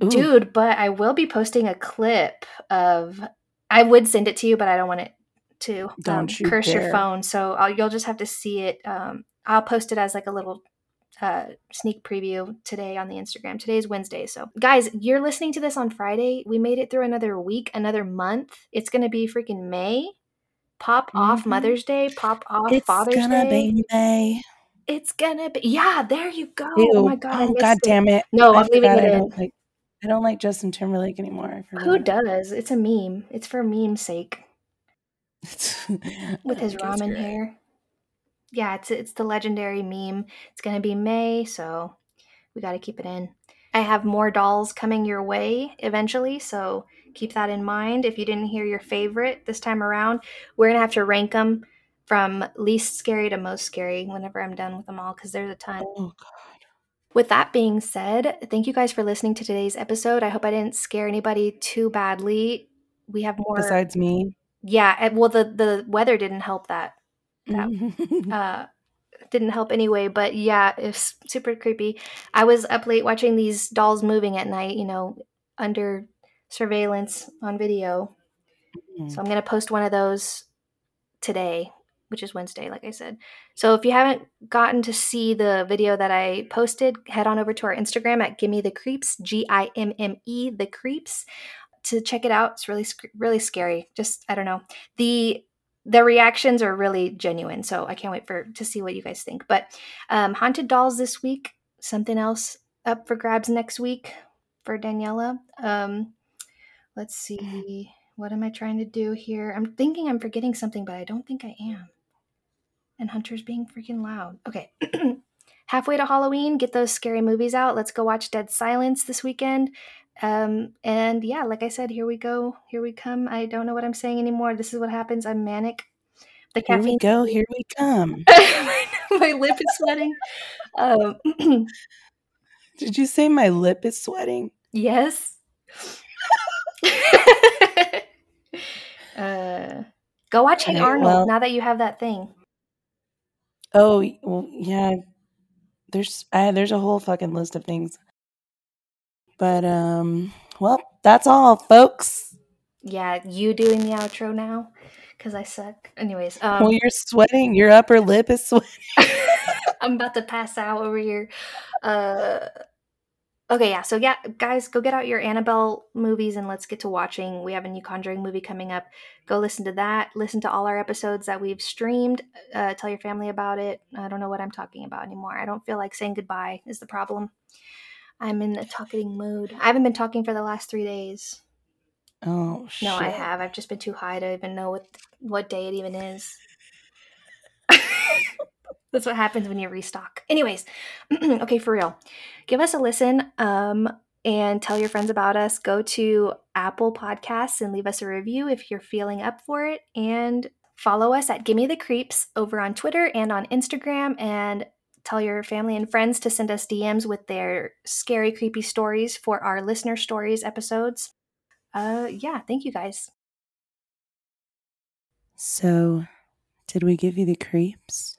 Ooh,
dude, but I will be posting a clip of. I would send it to you, but I don't want it to um,
Don't you
curse your phone. So I'll, you'll just have to see it. Um, I'll post it as like a little uh, sneak preview today on the Instagram. Today's Wednesday. So, guys, you're listening to this on Friday. We made it through another week, another month. It's going to be freaking May. Pop off
Mhm.
Mother's Day. Pop off
it's
Father's
gonna
Day.
be May.
It's gonna be. Yeah, there you go.
Ew.
Oh my god.
Oh, god
it.
damn it.
No,
I
I'm leaving it
I
in.
don't like I don't like Justin Timberlake anymore.
Who does? It's a meme. It's for meme's sake. With his
oh,
ramen hair. Yeah, it's it's the legendary meme. It's gonna be May, so we got to keep it in. I have more dolls coming your way eventually, so keep that in mind. If you didn't hear your favorite this time around, we're gonna have to rank them from least scary to most scary whenever I'm done with them all because there's a ton.
Oh god.
With that being said, thank you guys for listening to today's episode. I hope I didn't scare anybody too badly. We have more.
Besides me.
Yeah, well, the the weather didn't help that uh didn't help anyway but yeah it's super creepy. I was up late watching these dolls moving at night you know under surveillance on video. So i'm going to post one of those today which is wednesday like i said. So if you haven't gotten to see the video that i posted head on over to our instagram at gimme the creeps g-i-m-m-e the creeps to check it out. It's really really scary. Just i don't know. The the reactions are really genuine so i can't wait for to see what you guys think. But um haunted dolls this week something else up for grabs next week for daniela. Um let's see what am i trying to do here? I'm thinking i'm forgetting something but i don't think i am. And hunter's being freaking loud. Okay. Halfway to halloween get those scary movies out. Let's go watch dead silence this weekend um and yeah like i said here we go here we come i don't know what i'm saying anymore this is what happens i'm manic the
Here we go, here we come.
my, my lip is sweating um
Did you say my lip is sweating?
yes uh go watch hey arnold
well-
now that you have that thing
Oh, well, yeah. There's I, there's a whole fucking list of things. But um, well, that's all, folks.
yeah you doing the outro now because i suck anyways um
well, you're sweating. Your upper lip is sweating.
I'm about to pass out over here. Uh, okay, yeah. So yeah, guys, go get out your Annabelle movies and let's get to watching. We have a new Conjuring movie coming up. Go listen to that. Listen to all our episodes that we've streamed. Uh, tell your family about it. I don't know what I'm talking about anymore. I don't feel like saying goodbye. Is the problem? I'm in a talking mood. I haven't been talking for the last three days.
Oh shit.
No, I have. I've just been too high to even know what what day it even is. That's what happens when you restock. Anyways, okay, for real. Give us a listen um, and tell your friends about us. Go to Apple Podcasts and leave us a review if you're feeling up for it. And follow us at Gimme the Creeps over on Twitter and on Instagram. And tell your family and friends to send us DMs with their scary, creepy stories for our listener stories episodes. Uh, yeah, thank you guys.
So, did we give you the creeps?